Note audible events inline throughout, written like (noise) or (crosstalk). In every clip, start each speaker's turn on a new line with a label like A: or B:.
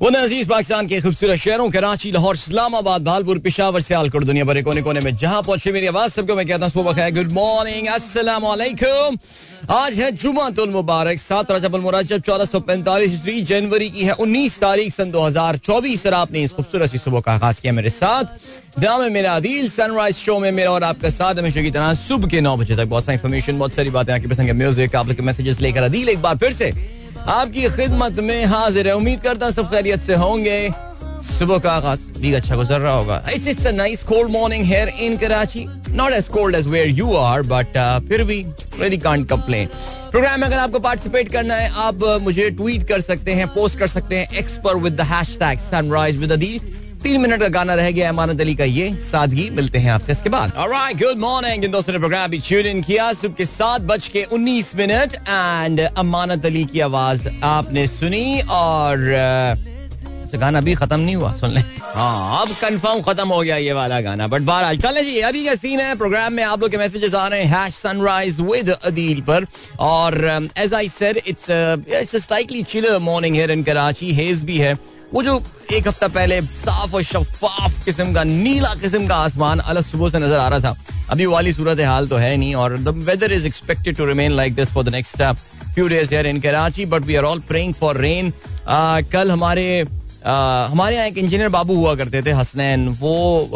A: वो अज़ीज़ पाकिस्तान के खूबसूरत शहरों, कराची, लाहौर, इस्लामाबाद, भालपुर, पिशावर से आलकुर दुनिया भरे कोने कोने में जहाँ पहुँचे मेरी आवाज़, सबको मैं कहता हूँ, सुबह गुड मॉर्निंग अस्सलाम वालेकुम आज है जुमातुल मुबारक, सात रजब मुराजब चौदह सौ पैंतालीस जनवरी की है उन्नीस तारीख, सन दो हज़ार चौबीस, और आपने इस खूबसूरत सुबह का आगाज़ किया मेरे साथ। दाम मेरा अदील सनराइज शो में मेरा और आपका साथ हमेशा की तरह, सुबह के नौ बजे तक। बहुत सारी इन्फॉर्मेशन बहुत सारी बातें, आपके पसंद म्यूज़िक आप लोग मैसेजेस लेकर अदील एक बार फिर से। आपकी खिदमत में हाजिर है। उम्मीद करता सब खैरियत से होंगे। सुबह का आगाज़ भी अच्छा गुजर रहा होगा। It's it's a nice cold morning here in Karachi not as cold as where you are but फिर भी रेडी कांट कंप्लेन प्रोग्राम में अगर आपको पार्टिसिपेट करना है आप uh, मुझे ट्वीट कर सकते हैं पोस्ट कर सकते हैं एक्स पर with the hashtag sunrise with Adeel तीन मिनट का गाना रह गया अमानत अली का ये सादगी, मिलते हैं आपसे इसके बाद। गुड मॉर्निंग जिन दोस्तों ने प्रोग्राम अभी ट्यून इन किया, सुबह के सात बज के उन्नीस मिनट एंड अमानत अली की आवाज़ आपने सुनी और गाना भी खत्म नहीं हुआ, सुन ले। हाँ अब कंफर्म खत्म हो गया ये वाला गाना बट बहरहाल, चले जी, अभी का सीन है प्रोग्राम में आप लोग के मैसेजेस आ रहे हैं सनराइज विद अदील पर, और as I said it's it's slightly chiller morning here in Karachi haze भी है वो जो एक हफ़्ता पहले साफ़ और शफाफ किस्म का नीला किस्म का आसमान अलग सुबह से नज़र आ रहा था। अभी वाली सूरत हाल तो है नहीं और the weather is expected to remain like this for the next few days in Karachi but we are all praying for rain कल हमारे Uh, हमारे यहाँ एक इंजीनियर बाबू हुआ करते थे हसनैन। वो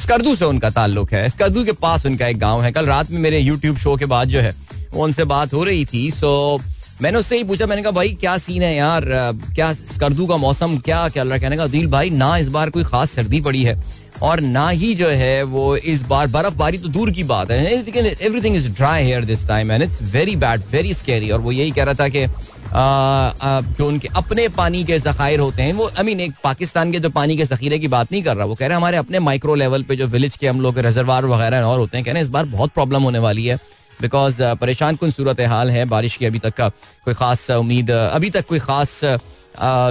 A: स्कर्दू से उनका ताल्लुक है। स्कर्दू के पास उनका एक गाँव है। कल रात में मेरे यूट्यूब शो के बाद जो है उनसे बात हो रही थी। सो मैंने उससे ही पूछा, मैंने कहा, भाई, क्या सीन है यार? क्या स्कर्दू का मौसम क्या क्या रहा कहने का दिल भाई, ना इस बार कोई खास सर्दी पड़ी है और ना ही जो है वो इस बार बर्फबारी तो दूर की बात है। Everything is dry here this time and it's very bad very scary और वो यही कह रहा था कि जो उनके अपने पानी के जखायर होते हैं, वो आई मीन एक पाकिस्तान के जो पानी के जखीरे की बात नहीं कर रहा, वो कह रहे हैं, हमारे अपने माइक्रो लेवल पे जो विलेज के हम लोग रिजर्वार वगैरह और होते हैं, कह रहे हैं, इस बार बहुत प्रॉब्लम होने वाली है। बिकॉज़ uh, परेशान कन सूरत हाल है बारिश की अभी तक का कोई खास uh, उम्मीद uh, अभी तक कोई खास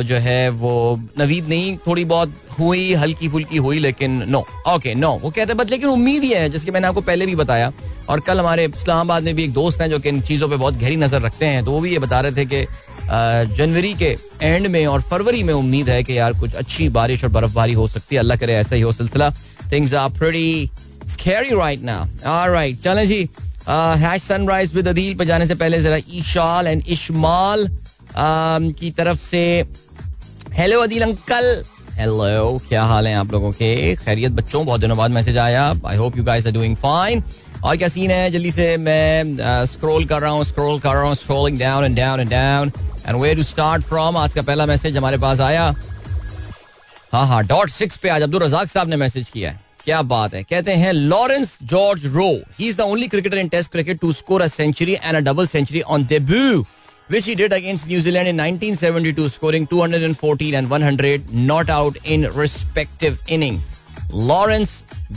A: जो है वो नवीद नहीं थोड़ी बहुत हुई हल्की फुल्की हुई लेकिन नो ओके नो वो कहते हैं बट लेकिन उम्मीद ही है जिसके मैंने आपको पहले भी बताया। और कल हमारे इस्लामाबाद में भी एक दोस्त हैं जो कि इन चीज़ों पे बहुत गहरी नज़र रखते हैं तो वो भी ये बता रहे थे कि जनवरी के एंड में और फरवरी में उम्मीद है कि यार कुछ अच्छी बारिश और बर्फबारी हो सकती है। अल्लाह करे ऐसा ही हो सिलसिला। Things are scary right now alright चलें जी। हैश सनराइज विद अदील पर जाने से पहले जरा ईशाल एंड इशमाल की तरफ़ से। Hello Adeel uncle. हेलो क्या हाल है आप लोगों के? खैरियत बच्चों, बहुत दिनों बाद मैसेज आया। I hope you guys are doing fine और क्या सीन है? जल्दी से मैं स्क्रॉल कर रहा हूँ स्क्रॉल कर रहा हूँ scrolling down and down and down and where to start from आज का पहला मैसेज हमारे पास आया। हाँ हाँ डॉट सिक्स पे आज अब्दुल रजाक साहब ने मैसेज किया है। क्या बात है कहते हैं Lawrence George Rowe he is the only cricketer in test cricket to score a century and a double century on debut which did against New Zealand in 1972, scoring 214 and 100 not out in respective inning. Lawrence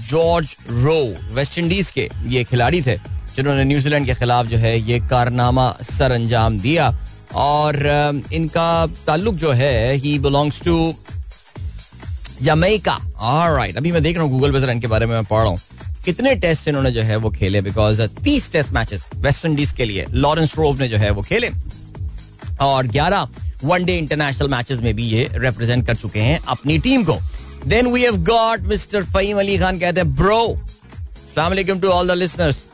A: George Rowe West Indies के ये खिलाड़ी थे जिन्होंने New Zealand के खिलाफ जो है ये कारनामा सर अंजाम दिया और इनका ताल्लुक जो है he belongs to Jamaica alright अभी मैं देख रहा हूँ गूगल पे जरा इनके बारे में मैं पढ़ रहा हूँ। कितने टेस्ट इन्होंने जो है वो खेले बिकॉज़ तीस टेस्ट मैचेस वेस्ट इंडीज के लिए लॉरेंस रोव ने जो है वो खेले। और ग्यारह वनडे इंटरनेशनल मैचेस में भी ये रिप्रेजेंट कर चुके हैं अपनी टीम को। Then we have got mister Faheem Ali Khan कहते हैं ब्रो सलाम टू ऑल द लिसनर्स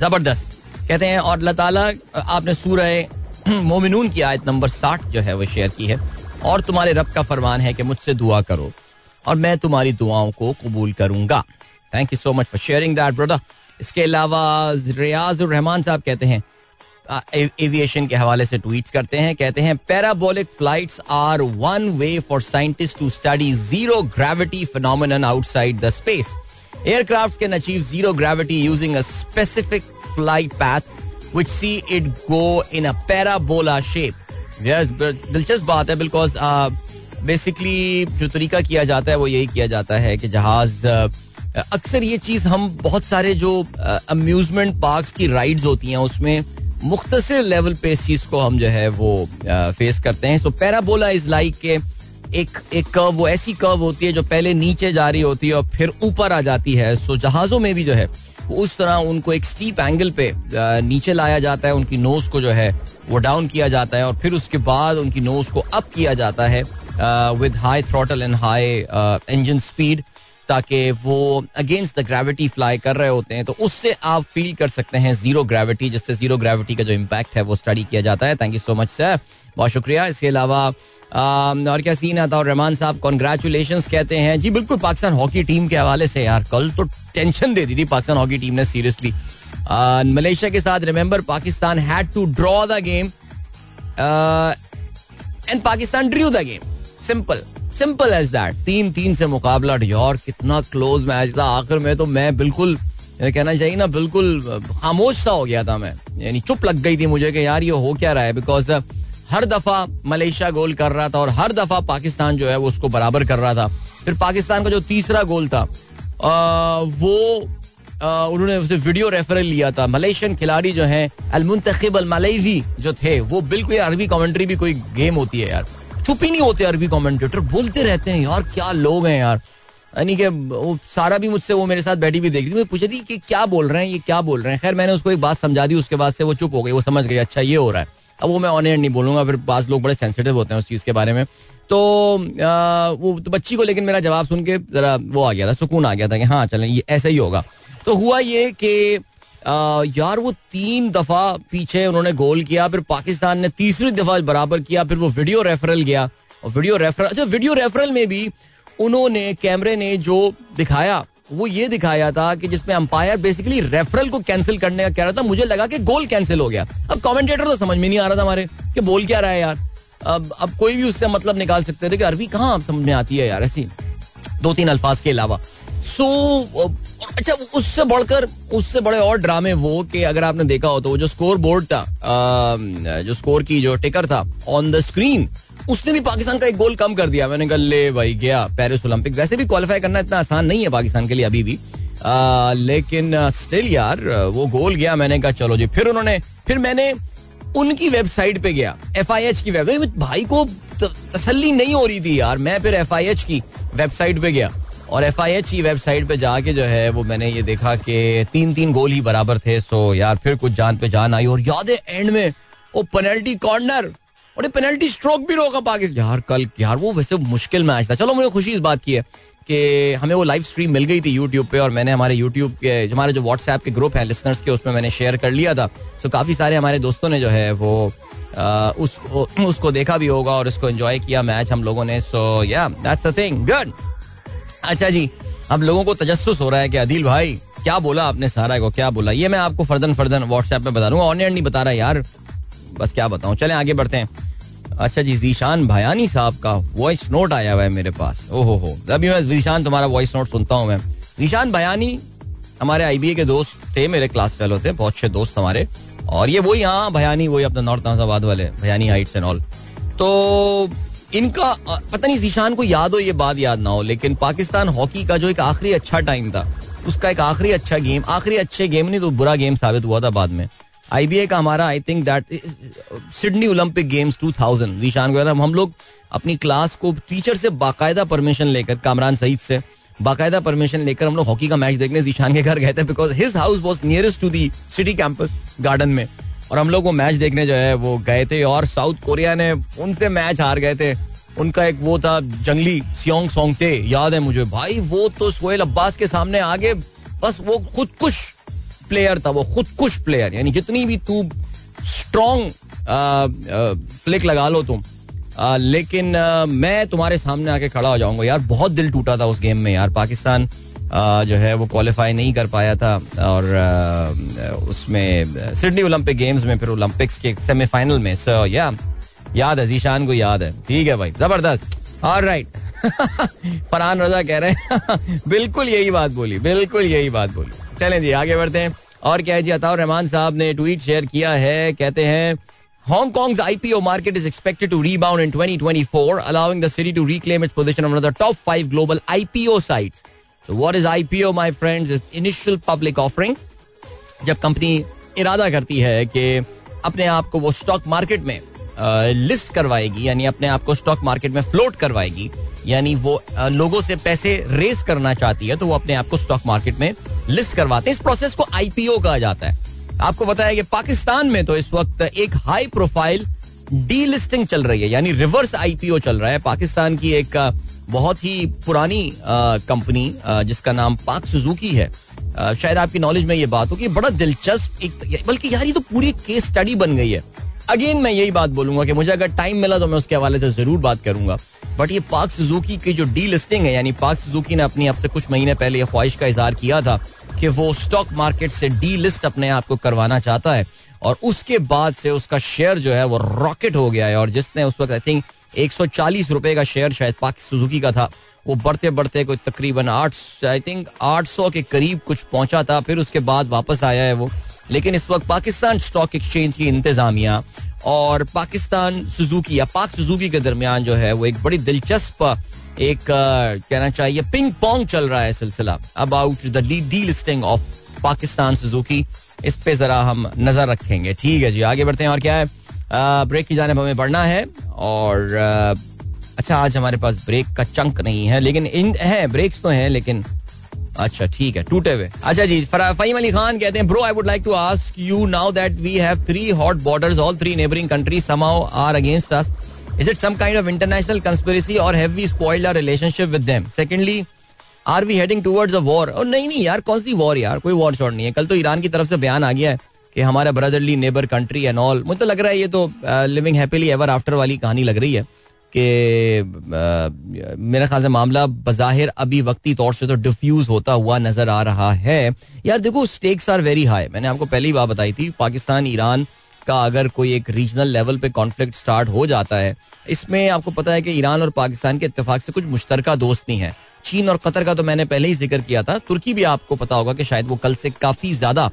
A: ज़बरदस्त। कहते हैं, और अल्लाह ताला, आपने सूरह (clears throat) मोमिनून की आयत नंबर साठ जो है वो शेयर की है। और तुम्हारे रब का फरमान है कि मुझसे दुआ करो और मैं तुम्हारी दुआओं को कबूल करूँगा। Thank you so much for sharing that brother इसके अलावा रियाज रहमान साहब कहते हैं एविएशन के हवाले से ट्वीट्स करते हैं, कहते हैं parabolic flights are one way for scientist to study zero gravity phenomenon outside the space aircraft can achieve zero gravity using a specific flight path which see it go in a parabola shape. Yes दिलचस्प बात है because basically uh, जो तरीका किया जाता है वो यही किया जाता है कि जहाज़ uh, अक्सर ये चीज़ हम बहुत सारे जो अम्यूजमेंट uh, पार्क की राइड्स होती हैं उसमें मुख्तर लेवल पे इस चीज़ को हम जो है वो फेस करते हैं। सो पैराबोला इज़ लाइक के एक एक कर्व वो ऐसी कर्व होती है जो पहले नीचे जा रही होती है और फिर ऊपर आ जाती है। सो जहाजों में भी जो है उस तरह उनको एक स्टीप एंगल पे नीचे लाया जाता है उनकी नोज़ को जो है वो डाउन किया जाता है और फिर उसके बाद उनकी नोज़ को अप किया जाता है with high throttle and high engine speed ताकि वो अगेंस्ट द ग्रेविटी फ्लाई कर रहे होते हैं तो उससे आप फील कर सकते हैं ज़ीरो ग्रेविटी जिससे ज़ीरो ग्रेविटी का जो इम्पैक्ट है वो स्टडी किया जाता है। Thank you so much sir बहुत शुक्रिया। इसके अलावा और क्या सीन आता और रहमान साहब कॉन्ग्रेचुलेशन कहते हैं। जी, बिल्कुल, पाकिस्तान हॉकी टीम के हवाले से यार, कल तो टेंशन दे दी थी पाकिस्तान हॉकी टीम ने सीरियसली मलेशिया के साथ remember Pakistan had to draw the game and Pakistan drew the game simple simple as that तीन तीन से मुकाबला यार कितना क्लोज मैच था आखिर में तो मैं बिल्कुल कहना चाहिए ना बिल्कुल खामोश सा हो गया था मैं यानी चुप लग गई थी मुझे कि यार ये हो क्या रहा है बिकॉज़ हर दफ़ा मलेशिया गोल कर रहा था और हर दफ़ा पाकिस्तान जो है वो उसको बराबर कर रहा था फिर पाकिस्तान का जो तीसरा गोल था आ, वो उन्होंने उसे वीडियो रेफरल लिया था। मलेशियन खिलाड़ी जो है, अलमुंतखिब अल मलेजी जो थे, वो बिल्कुल अरबी कमेंट्री भी कोई गेम होती है यार। चुप ही नहीं होते अरबी कमेंटेटर बोलते रहते हैं, यार, क्या लोग हैं यार? यानी कि वो सारा भी मुझसे, वो मेरे साथ बैठी भी देख रही थी पूछा थी कि क्या बोल रहे हैं, ये क्या बोल रहे हैं? खैर, मैंने उसको एक बात समझा दी, उसके बाद से वो चुप हो गई, वो समझ गई अच्छा ये हो रहा है। अब वो मैं ऑन एयर नहीं बोलूँगा, फिर पास लोग बड़े सेंसिटिव होते हैं उस चीज़ के बारे में। तो वो तो बच्ची को लेकिन मेरा जवाब सुन के जरा वो आ गया था, सुकून आ गया था कि हाँ चलें, ये ऐसा ही होगा। तो हुआ ये कि यार वो तीन दफ़ा पीछे उन्होंने गोल किया, फिर पाकिस्तान ने तीसरी दफ़ा बराबर किया, फिर वो वीडियो रेफरल गया। और वीडियो रेफरल अच्छा वीडियो रेफरल में भी उन्होंने कैमरे ने जो दिखाया, वो ये दिखाया था कि जिसमें अंपायर बेसिकली रेफरल को कैंसिल करने का कह रहा था, मुझे लगा कि गोल कैंसिल हो गया। अब कमेंटेटर तो समझ में नहीं आ रहा था हमारे कि बोल क्या रहा है यार। अब अब कोई भी उससे मतलब निकाल सकते थे कि अरबी कहाँ समझ में आती है यार ऐसी दो तीन अल्फाज के अलावा। सो अच्छा उससे बढ़कर उससे बड़े और ड्रामे वो कि अगर आपने देखा हो तो जो स्कोर बोर्ड था जो स्कोर की जो टिकर था ऑन द स्क्रीन उसने भी पाकिस्तान का एक गोल कम कर दिया। मैंने कहा ले भाई गया पेरिस ओलंपिक वैसे भी क्वालिफाई करना इतना आसान नहीं है पाकिस्तान के लिए अभी भी। आ, लेकिन स्टिल यार वो गोल गया। मैंने कहा चलो जी। फिर उन्होंने फिर मैंने उनकी वेबसाइट पे गया एफआईएच की वेबसाइट भाई को तसली नहीं हो रही थी यार। मैं फिर एफआईएच की वेबसाइट पे गया। और एफ़ आई एच की वेबसाइट पे जाके जो है वो मैंने ये देखा कि तीन तीन गोल ही बराबर थे सो यार फिर कुछ जान पे जान आई और याद है एंड में, वो पेनल्टी कॉर्नर और पेनल्टी स्ट्रोक भी रोका पाकिस्तान। यार कल, यार वो वैसे मुश्किल मैच था। चलो मुझे खुशी इस बात की है कि हमें वो लाइव स्ट्रीम मिल गई थी यूट्यूब पे और मैंने हमारे यूट्यूब के, हमारे जो व्हाट्सएप के ग्रुप है लिसनर्स के, उसमें मैंने शेयर कर लिया था। सो काफ़ी सारे हमारे दोस्तों ने जो है वो उसको देखा भी होगा और उसको एंजॉय किया मैच हम लोगों ने। सो या दैट्स अ थिंग गुड अच्छा जी अब लोगों को तजस्स हो रहा है कि अदिल भाई, क्या बोला आपने सारा को, क्या बोला? ये मैं आपको फर्दन फर्दन व्हाट्सएप पे बता दूँगा ऑन नहीं बता रहा यार। बस क्या बताऊँ, चले आगे बढ़ते हैं। अच्छा जी, जीशान भयानी साहब का वॉइस नोट आया हुआ है मेरे पास। ओहो हो, अभी मैं जीशान तुम्हारा वॉइस नोट सुनता हूँ मैं। जीशान भयानी, हमारे आई के दोस्त थे, मेरे क्लास फेलो थे, बहुत अच्छे दोस्त हमारे। और ये वही हाँ भयानी, वही अपना नॉर्थ नाजाबाद वाले, भयानी हाइट्स एंड ऑल तो इनका पता नहीं, जीशान को याद हो, ये बात याद ना हो, लेकिन पाकिस्तान हॉकी का जो एक आखिरी अच्छा टाइम था, उसका एक आखिरी अच्छा गेम आखिरी अच्छे गेम नहीं तो बुरा गेम साबित हुआ था बाद में। आईबीए का हमारा I think that Sydney Olympic games 2000 Zeeshan को हम लोग अपनी क्लास को टीचर से बाकायदा परमिशन लेकर, कामरान सईद से बाकायदा परमिशन लेकर हम लोग हॉकी का मैच देखने, जीशान के घर गए थे because his house was nearest to the city campus garden में। और हम लोग वो मैच देखने जो है वो गए थे और साउथ कोरिया ने उनसे मैच हार गए थे। उनका एक वो था जंगली सियोंग सोंगते याद है मुझे? भाई वो तो सोहेल अब्बास के सामने आगे बस वो खुद कुछ प्लेयर था वो खुद कुछ प्लेयर यानी जितनी भी तू स्ट्रॉन्ग फ्लिक लगा लो तुम। आ, लेकिन आ, मैं तुम्हारे सामने आके खड़ा हो जाऊँगा। यार बहुत दिल टूटा था उस गेम में यार पाकिस्तान जो है वो क्वालिफाई नहीं कर पाया था और उसमें सिडनी ओलंपिक गेम्स में फिर ओलंपिक्स के सेमीफाइनल में सो या याद है जीशान को याद है। ठीक है भाई ज़बरदस्त। और राइट (laughs) फरहान रजा कह रहे हैं (laughs) बिल्कुल यही बात बोली बिल्कुल यही बात बोली। चलें जी आगे बढ़ते हैं। और क्या है जी अताउर रहमान साहब ने ट्वीट शेयर किया है कहते हैं Hong IPO market is expected to rebound in 2024, allowing the city to reclaim its position of one of the top five global IPO sites. So what is IPO, my friends? Is initial public offering. जब company इरादा करती है कि अपने आप को वो stock market में लिस्ट करवाएगी यानी अपने आप को स्टॉक मार्केट में फ्लोट करवाएगी यानी वो लोगों से पैसे रेस करना चाहती है तो वो अपने आप को स्टॉक मार्केट में लिस्ट करवाते हैं इस प्रोसेस को आईपीओ कहा जाता है आपको बताया कि पाकिस्तान में तो इस वक्त एक हाई प्रोफ़ाइल डी चल रही है यानी रिवर्स आईपीओ चल रहा है पाकिस्तान की एक बहुत ही पुरानी कंपनी जिसका नाम पाक सुजुकी है। आ, शायद आपकी नॉलेज में ये बात हो कि बड़ा दिलचस्प एक बल्कि यार ये तो पूरी केस स्टडी बन गई है। अगेन मैं यही बात बोलूँगा कि मुझे अगर टाइम मिला तो मैं उसके हवाले से ज़रूर बात करूँगा। बट ये पाक सुजुकी की जो डी लिस्टिंग है यानी पाक सुजुकी ने अपनी अब से कुछ महीने पहले ख्वाहिश का इजहार किया था कि वो स्टॉक मार्केट से डी लिस्ट अपने आप को करवाना चाहता है। और उसके बाद से उसका शेयर जो है वो रॉकेट हो गया है। और जिसने उस वक्त आई थिंक एक सौ चालीस रुपए का शेयर शायद सुजुकी का था। वो बढ़ते बढ़ते कोई तकरीबन आठ आई थिंक आठ सौ के करीब कुछ पहुँचा था, फिर उसके बाद वापस आया है वो। लेकिन इस वक्त पाकिस्तान स्टॉक एक्सचेंज की इंतजामिया और पाकिस्तान सुजुकी या पाक सुजुकी के दरमियान जो है, वो एक बड़ी दिलचस्प, एक कहना चाहिए पिंग पोंग चल रहा है सिलसिला। About the delisting of Pakistan Suzuki इस पे जरा हम नज़र रखेंगे। ठीक है जी, आगे बढ़ते हैं और क्या है? ब्रेक की जाने हमें बढ़ना है और अच्छा आज हमारे पास ब्रेक का चंक नहीं है, लेकिन इन, है ब्रेक्स तो हैं, लेकिन अच्छा ठीक है, टूटे हुए। अच्छा जी फहीम अली खान कहते हैं bro I would like to ask you now that we have three hot borders all three neighbouring countries somehow are against us is it some kind of international conspiracy or have we spoiled our relationship with them secondly are we heading towards a war or नहीं नहीं, यार, कौन सी war यार? कोई war shot नहीं है। कल तो ईरान की तरफ़ से बयान आ गया है। कि हमारा brotherly neighbour country and all मुझे तो लग रहा है ये तो लिविंग हैप्पीली एवर आफ्टर वाली कहानी लग रही है कि मेरे ख्याल से मामला बज़ाहिर अभी वक्ती तौर से तो डिफ्यूज होता हुआ नज़र आ रहा है। यार देखो स्टेक्स आर वेरी हाई मैंने आपको पहली बात बताई थी, पाकिस्तान, ईरान का अगर कोई एक रीजनल लेवल पे कॉन्फ्लिक्ट स्टार्ट हो जाता है, इसमें आपको पता है कि ईरान और पाकिस्तान के इतफाक से कुछ मुश्तरका दोस्त नहीं है। चीन और कतर का तो मैंने पहले ही ज़िक्र किया था। तुर्की भी आपको पता होगा कि शायद वो कल से काफ़ी ज़्यादा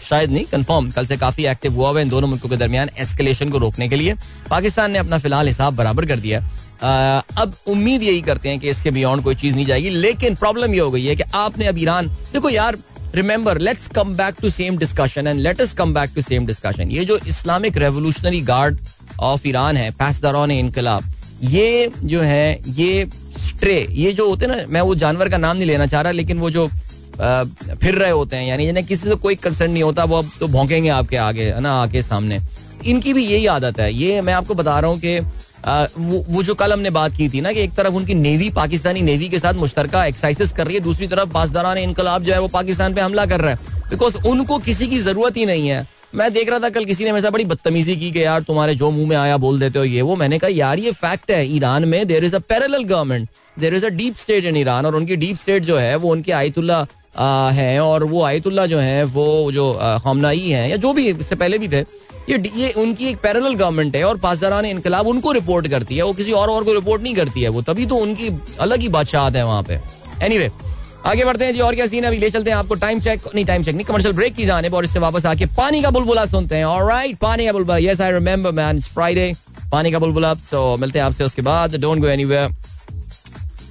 A: शायद नहीं कंफर्म कल से काफ़ी एक्टिव हुआ हुआ इन दोनों मुल्कों के दरमियान एस्केलेशन को रोकने के लिए। पाकिस्तान ने अपना फ़िलहाल हिसाब बराबर कर दिया अब उम्मीद यही करते हैं कि इसके बियॉन्ड कोई चीज़ नहीं जाएगी, लेकिन प्रॉब्लम ये हो गई है कि आपने अब ईरान, देखो यार remember let's come back to same discussion and let us come back to same discussion ये जो Islamic Revolutionary Guard of Iran है पैसदारौन इनकलाब ये जो है ये स्ट्रे ये जो होते हैं ना मैं वो जानवर का नाम नहीं लेना चाह रहा लेकिन वो जो आ, फिर रहे होते हैं यानी जिन्हें किसी से कोई कंसर्न नहीं होता वो अब तो भौंकेंगे आपके आगे है ना आके सामने। इनकी भी यही आदत है। ये मैं आपको बता रहा हूँ कि आ, वो, वो जो कल हमने बात की थी ना कि एक तरफ़ उनकी नेवी पाकिस्तानी नेवी के साथ मुश्तर एक्सरसाइज कर रही है दूसरी तरफ़ बासदारान इनकलाब जो है वो पाकिस्तान पे हमला कर रहा है। बिकॉज़ उनको किसी की ज़रूरत ही नहीं है। मैं देख रहा था कल किसी ने मेरे साथ बड़ी बदतमीजी की यार तुम्हारे जो मुँह में आया बोल देते हो ये वो। मैंने कहा यार ये फैक्ट है ईरान में there is a parallel government there is a deep state in Iran और उनकी डीप स्टेट जो है वो उनके आयतुल्ला है और वो आयतुल्ला जो है वो जो खामनाई है या जो भी इससे पहले भी थे ये ये उनकी एक पैरेलल गवर्नमेंट है और पासदारान इनकलाब उनको रिपोर्ट करती है वो किसी और और को रिपोर्ट नहीं करती है वो तभी तो उनकी अलग ही बादशाह है वहाँ पे। एनीवे anyway, आगे बढ़ते हैं जी, और क्या सीन अभी ले चलते हैं आपको टाइम चेक नहीं टाइम चेक नहीं कमर्शियल ब्रेक की जाने और इससे वापस आके पानी का बुलबुला सुनते हैं। ऑलराइट पानी का बुलबुला। Yes I remember man Friday पानी का बुलबुला। सो मिलते हैं आपसे, उसके बाद। Don't go anywhere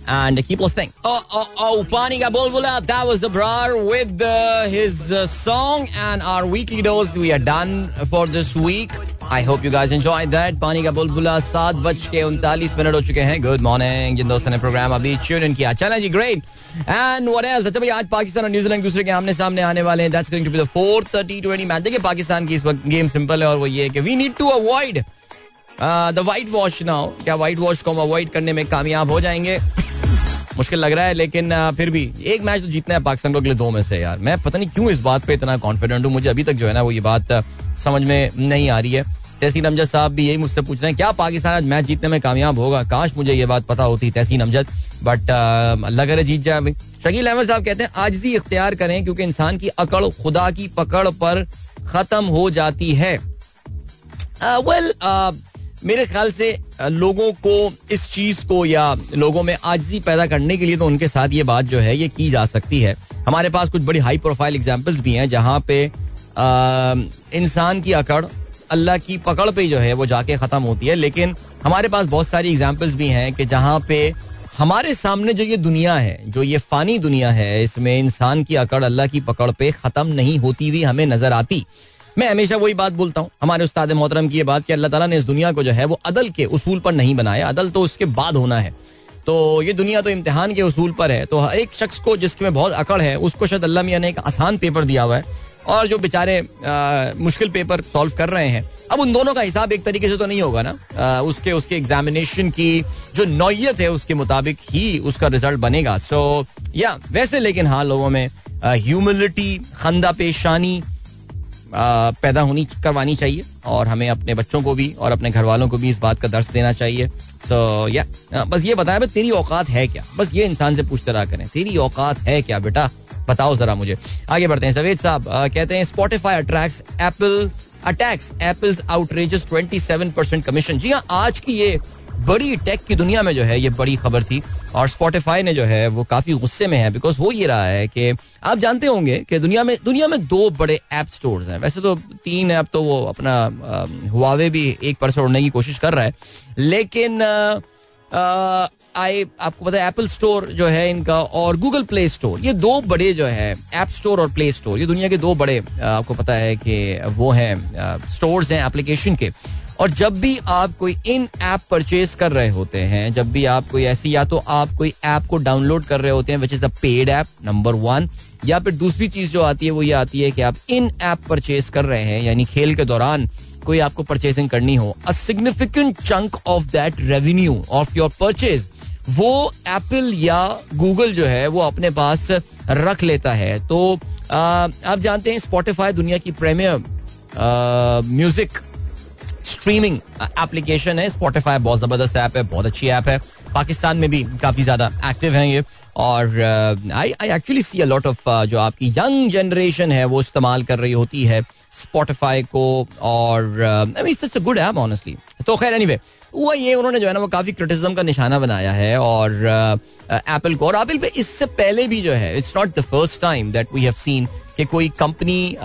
A: and keep listening. Oh, oh, oh, Panika Bulbula, that was the brar with uh, his uh, song. And our weekly dose. We are done for this week. I hope you guys enjoyed that. पानी का बुलबुला सात बज के उनतालीस minute हो चुके हैं गुड मॉर्निंग जिन दोस्तों ने प्रोग्राम अभी ट्यून इन किया चला जी ग्रेट एंड व्हाट एल्स अच्छा भाई आज पाकिस्तान और न्यूजीलैंड दूसरे के आमने सामने आने वाले हैं that's going to be the fourth T twenty match देखिए पाकिस्तान की इस वक्त गेम सिंपल है और वो ये है कि we need to avoid the whitewash now क्या वाइट वॉश को हम अवॉइड करने में कामयाब हो जाएँगे मुश्किल लग रहा है लेकिन फिर भी एक मैच तो जीतना है पाकिस्तान को अगले दो में से यार। मैं पता नहीं क्यों इस बात पे इतना कॉन्फिडेंट हूँ। मुझे अभी तक जो है ना वो ये बात समझ में नहीं आ रही है। तहसीन अमजद साहब भी यही मुझसे पूछ रहे हैं क्या पाकिस्तान आज मैच जीतने में कामयाब होगा? काश मुझे ये बात पता होती तहसीन अमजद बट अल्लाह करे जीत जाए अभी। शकील अहमद साहब कहते हैं आज आजजी इख्तियार करें क्योंकि इंसान की अकड़ खुदा की पकड़ पर खत्म हो जाती है। वेल uh, well, uh, मेरे ख्याल से लोगों को इस चीज़ को या लोगों में आजजी पैदा करने के लिए तो उनके साथ ये बात जो है, ये की जा सकती है। हमारे पास कुछ बड़ी हाई प्रोफ़ाइल एग्जाम्पल्स भी हैं, जहाँ पे इंसान की अकड़, अल्लाह की पकड़ पे जो है, वो जाके खत्म होती है। लेकिन हमारे पास बहुत सारी एग्जाम्पल्स भी हैं कि जहाँ पे हमारे सामने जो ये दुनिया है, जो ये फानी दुनिया है, इसमें इंसान की अकड़, अल्लाह की पकड़ पे खत्म नहीं होती हुई हमें नज़र आती। मैं हमेशा वही बात बोलता हूँ। हमारे उस्ताद मोहतरम की ये बात कि अल्लाह ताला ने इस दुनिया को जो है वो अदल के उसूल पर नहीं बनाया। अदल तो उसके बाद होना है। तो ये दुनिया तो इम्तिहान के उसूल पर है। तो हर एक शख्स को जिसके में बहुत अकड़ है उसको शायद अल्लाह मियाँ ने एक आसान पेपर दिया हुआ है और जो बेचारे मुश्किल पेपर सॉल्व कर रहे हैं। अब उन दोनों का हिसाब एक तरीके से तो नहीं होगा ना? आ, उसके उसके एग्जामिनेशन की जो नौयत है उसके मुताबिक ही उसका रिज़ल्ट बनेगा। सो so, या वैसे लेकिन हाँ लोगों में ह्यूमिलिटी खंदा पेशानी पैदा होनी करवानी चाहिए और हमें अपने बच्चों को भी और अपने घर वालों को भी इस बात का दर्श देना चाहिए। सो so, या yeah, बस ये बताया तेरी औकात है क्या? बस ये इंसान से पूछते रहा करें तेरी औकात है क्या बेटा? बताओ जरा मुझे। आगे बढ़ते हैं सवेद साहब कहते हैं Spotify attracts Apple attacks Apple's outrageous 27 percent commission जी हाँ आज की ये बड़ी टेक की दुनिया में जो है ये बड़ी खबर थी और स्पॉटिफाई ने जो है वो काफ़ी गुस्से में है बिकॉज़ हो ये रहा है कि आप जानते होंगे कि दुनिया में दुनिया में दो बड़े ऐप स्टोर्स हैं। वैसे तो तीन ऐप तो वो अपना हुआवे भी एक पर उड़ने की कोशिश कर रहा है। लेकिन आई आपको पता है एप्पल स्टोर जो है इनका और गूगल प्ले स्टोर ये दो बड़े जो है ऐप स्टोर और प्ले स्टोर ये दुनिया के दो बड़े आपको पता है कि वो हैं स्टोर्स हैं एप्लीकेशन के। और जब भी आप कोई इन ऐप परचेज कर रहे होते हैं, जब भी आप कोई ऐसी या तो आप कोई ऐप को डाउनलोड कर रहे होते हैं which is a paid app number one या फिर दूसरी चीज़ जो आती है, वो ये आती है कि आप इन ऐप परचेज कर रहे हैं, यानी खेल के दौरान कोई आपको परचेसिंग करनी हो a significant chunk of that revenue of your purchase वो एप्पल या गूगल जो है, वो अपने पास रख लेता है। तो आप जानते हैं स्पॉटिफाई दुनिया की प्रीमियर म्यूज़िक स्ट्रीमिंग एप्लीकेशन है। स्पॉटिफाई बहुत ज़बरदस्त ऐप है, बहुत अच्छी ऐप है। पाकिस्तान में भी काफ़ी ज़्यादा एक्टिव है ये। और I I actually see a lot of जो आपकी यंग जनरेशन है, वो इस्तेमाल कर रही होती है स्पॉटिफाई को। और इट्स गुड ऐप ऑनेस्टली तो खैर एनीवे हुआ ये, उन्होंने जो है ना, वो काफ़ी क्रिटिसिज्म का निशाना बनाया है। और एप्पल को। और एप्पल पे इससे पहले भी जो है it's not the first time that we have seen कि कोई कंपनी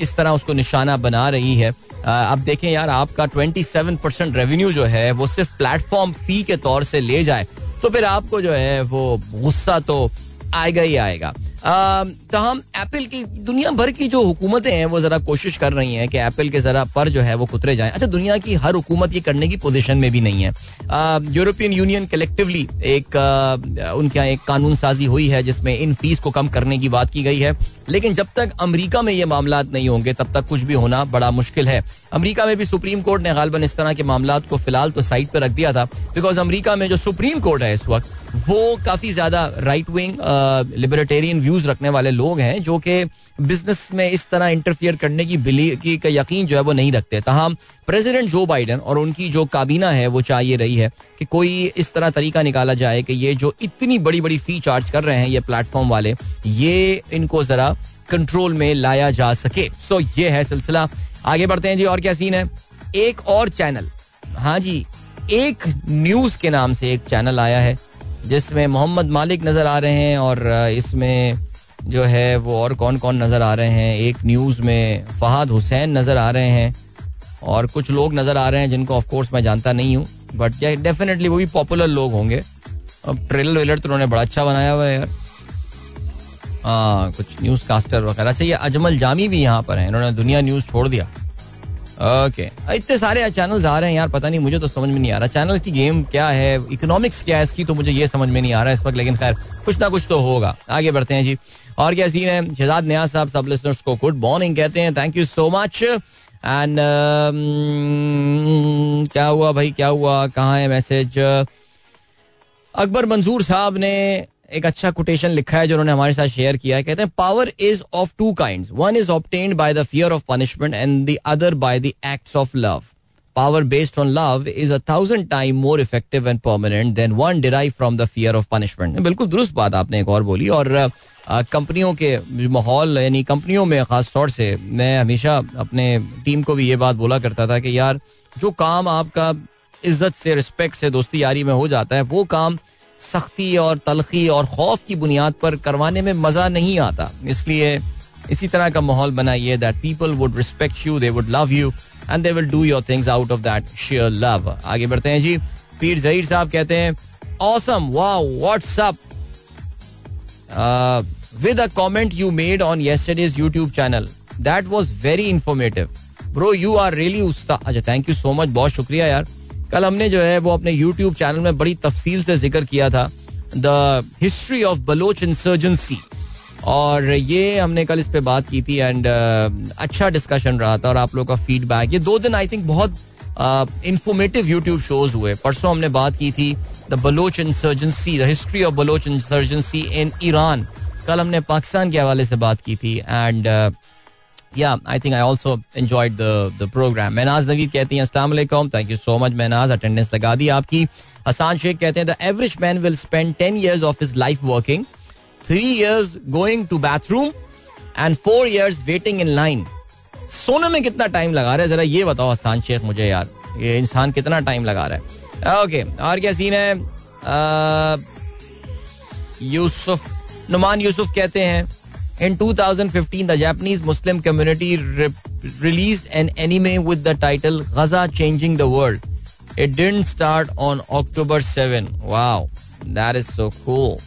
A: इस तरह उसको निशाना बना रही है। अब देखें यार, आपका 27 परसेंट रेवेन्यू जो है, वो सिर्फ़ प्लेटफॉर्म फ़ी के तौर से ले जाए तो फिर आपको जो है, वो गुस्सा तो आएगा ही आएगा। तहम एप्पल की, दुनिया भर की जो हुकूमतें हैं, वो जरा कोशिश कर रही हैं कि एप्पल के जरा पर जो है वो कुतरे जाएँ। अच्छा दुनिया की हर हुकूमत ये करने की पोजीशन में भी नहीं है। यूरोपियन यूनियन कलेक्टिवली एक उनके यहाँ एक कानून साजी हुई है, जिसमें इन फ़ीस को कम करने की बात की गई है। लेकिन जब तक अमरीका में ये मामला नहीं होंगे, तब तक कुछ भी होना बड़ा मुश्किल है। अमरीका में भी सुप्रीम कोर्ट ने गालबन इस तरह के मामला को फ़िलहाल तो साइड पर रख दिया था बिकॉज़ अमरीका में जो सुप्रीम कोर्ट है इस वक्त, वो काफ़ी ज़्यादा राइट विंग लिबरेटेरियन व्यूज़ रखने वाले लोग हैं जो कि बिज़नेस में इस तरह इंटरफियर करने की बिली की का यकीन जो है वो नहीं रखते। तहम प्रेसिडेंट जो बाइडन और उनकी जो काबीना है वो चाहिए रही है कि कोई इस तरह तरीका निकाला जाए कि ये जो इतनी बड़ी बड़ी फ़ी चार्ज कर रहे हैं ये प्लेटफॉर्म वाले ये इनको जरा कंट्रोल में लाया जा सके। सो so, ये है सिलसिला। आगे बढ़ते हैं जी और क्या सीन है? एक और चैनल हाँ जी एक न्यूज़ के नाम से एक चैनल आया है। जिसमें मोहम्मद मालिक नज़र आ रहे हैं और इसमें जो है वो और कौन कौन नज़र आ रहे हैं। एक न्यूज़ में फहाद हुसैन नज़र आ रहे हैं और कुछ लोग नज़र आ रहे हैं जिनको ऑफकोर्स मैं जानता नहीं हूँ बट डेफिनेटली वो भी पॉपुलर लोग होंगे। अब ट्रेलर वेलर तो उन्होंने बड़ा अच्छा बनाया हुआ है यार। हाँ कुछ न्यूज़ कास्टर वगैरह अच्छा ये अजमल जामी भी यहाँ पर है। इन्होंने दुनिया न्यूज़ छोड़ दिया। Okay okay. इतने सारे चैनल्स आ रहे हैं यार, पता नहीं, मुझे तो समझ में नहीं आ रहा। चैनल की गेम क्या है? इकोनॉमिक्स क्या है इसकी तो मुझे ये समझ में नहीं आ रहा है इस वक्त, लेकिन खैर, कुछ ना कुछ तो होगा। आगे बढ़ते हैं जी। और क्या सीन है? शहजाद न्याज साहब, सब लिसनर्स को गुड मॉर्निंग कहते हैं। Thank you so much and क्या हुआ भाई, क्या हुआ? कहाँ है मैसेज अकबर मंजूर साहब ने एक अच्छा कोटेशन लिखा है जो उन्होंने हमारे साथ शेयर किया है। कहते हैं power is of two kind one is obtained by the fear of punishment and the other by the acts of love power based on love is a thousand time more effective and permanent than one derive from the fear of punishment बिल्कुल दुरुस्त बात आपने एक और बोली और कंपनियों के माहौल, यानी कंपनियों में खास तौर से मैं हमेशा अपने टीम को भी ये बात बोला करता था कि यार, जो काम आपका इज़्ज़त से, रिस्पेक्ट से, दोस्ती यारी में हो जाता है, वो काम सख्ती और तलखी और खौफ की बुनियाद पर करवाने में मज़ा नहीं आता। इसलिए इसी तरह का माहौल बनाइए that people would respect you they would love you and they will do your things out of that share love आगे बढ़ते हैं जी। पीर जहीर साहब कहते हैं awesome wow what's up with a comment you made on yesterday's YouTube channel that was very informative bro you are really उस्ता अच्छा thank you so much बहुत शुक्रिया यार। कल हमने जो है वो अपने यूट्यूब चैनल में बड़ी तफसील से ज़िक्र किया था the history of Baloch insurgency और ये हमने कल इस पे बात की थी एंड uh, अच्छा डिस्कशन रहा था और आप लोगों का फीडबैक ये दो दिन आई थिंक बहुत इंफॉर्मेटिव यूट्यूब शोज़ हुए। परसों हमने बात की थी the Baloch insurgency the history of Baloch insurgency in Iran कल हमने पाकिस्तान के हवाले से बात की थी and yeah I think I also enjoyed the programme Mahnaz Naveed कहती हैं अस्सलाम thank you so much Mahnaz attendance लगा दी आपकी. हसान शेख कहते हैं the average man will spend ten years of his life working three years going to bathroom and four years waiting in line सोने में कितना टाइम लगा रहा है? जरा ये बताओ हसान शेख मुझे यार। ये इंसान कितना टाइम लगा रहा है? ओके और क्या सीन है? यूसुफ नुमान यूसुफ कहते हैं In 2015, the Japanese Muslim community re- released an anime with the title Gaza Changing the World. It didn't start on October 7. Wow, that is so cool.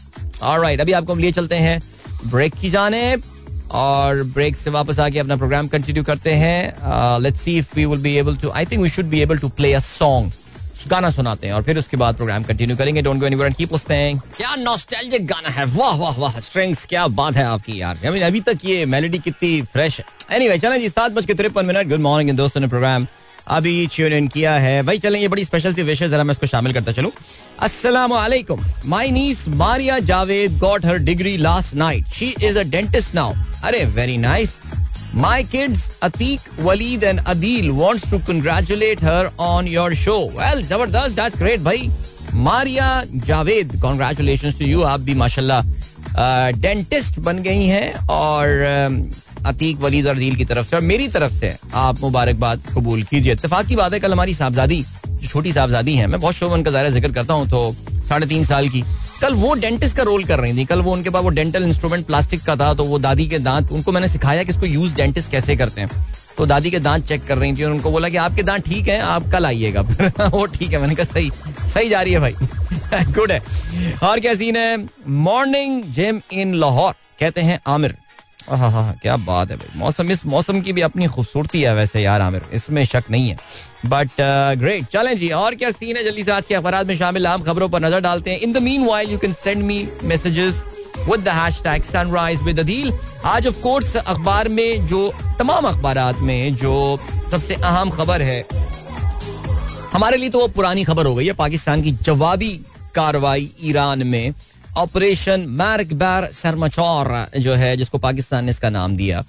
A: Alright, अभी आपको हम लिए चलते हैं ब्रेक की जाने और ब्रेक से वापस आके अपना प्रोग्राम कंटिन्यू करते हैं let's see if we will be able to I think we should be able to play a song गाना सुनाते हैं और फिर उसके बाद प्रोग्राम कंटिन्यू करेंगे। Don't go anywhere and keep listening क्या नॉस्टैल्जिक गाना है? वाह वाह वाह स्ट्रिंग्स क्या बात है आपकी यार। आई अभी तक ये मेलोडी कितनी फ्रेश है। एनीवे चलें जी, सात बज के तिरपन मिनट। गुड मॉर्निंग दोस्तों ने प्रोग्राम अभी ट्यून इन किया है। भाई, चलें, ये बड़ी स्पेशल सी विशेष जरा मैं इसको शामिल करता चलूँ। अस्सलाम वालेकुम my niece Maria Javed got her degree last night she is a dentist now अरे very nice My kids, Atik, Waleed, and Adil, wants to congratulate her on your show. Well, ज़बरदस्त, that's great, भाई. Maria Javed, congratulations to you. आप भी माशाल्लाह dentist बन गई हैं और अतीक वलीद और अदील की तरफ़ से और मेरी तरफ़ से आप मुबारकबाद कबूल कीजिए इतफाक की बात है कल हमारी साहबजादी जो छोटी साहबजादी हैं मैं बहुत शोभ उनका ज़ाहिर ज़िक्र करता हूँ तो साढ़े तीन साल की कल वो डेंटिस्ट का रोल कर रही थी। कल वो उनके पास वो डेंटल इंस्ट्रूमेंट प्लास्टिक का था तो वो दादी के दांत, उनको मैंने सिखाया कि इसको यूज़ डेंटिस्ट कैसे करते हैं। तो दादी के दांत चेक कर रही थी और उनको बोला कि आपके दांत ठीक है, आप कल आइएगा। (laughs) वो ठीक है, मैंने कहा, सही सही जा रही है भाई। (laughs) गुड है। और क्या सीन है? मॉर्निंग जिम इन लाहौर कहते हैं आमिर। हाँ हाँ क्या बात है भाई। मौसम, इस मौसम की भी अपनी खूबसूरती है वैसे यार आमिर। इसमें शक नहीं है। बट ग्रेट चलें जी, और क्या सीन है? जल्दी से आज के अखबार में शामिल आम खबरों पर नज़र डालते हैं। In the meanwhile you can send me messages with the hashtag sunrise with Adeel आज ऑफ़ कोर्स अखबार में जो, तमाम अखबार में जो सबसे अहम खबर है, हमारे लिए तो वो पुरानी खबर हो गई है, पाकिस्तान की जवाबी कार्रवाई ईरान में। ऑपरेशन मैरकबार सरमचौर जो है, जिसको पाकिस्तान ने इसका नाम दिया।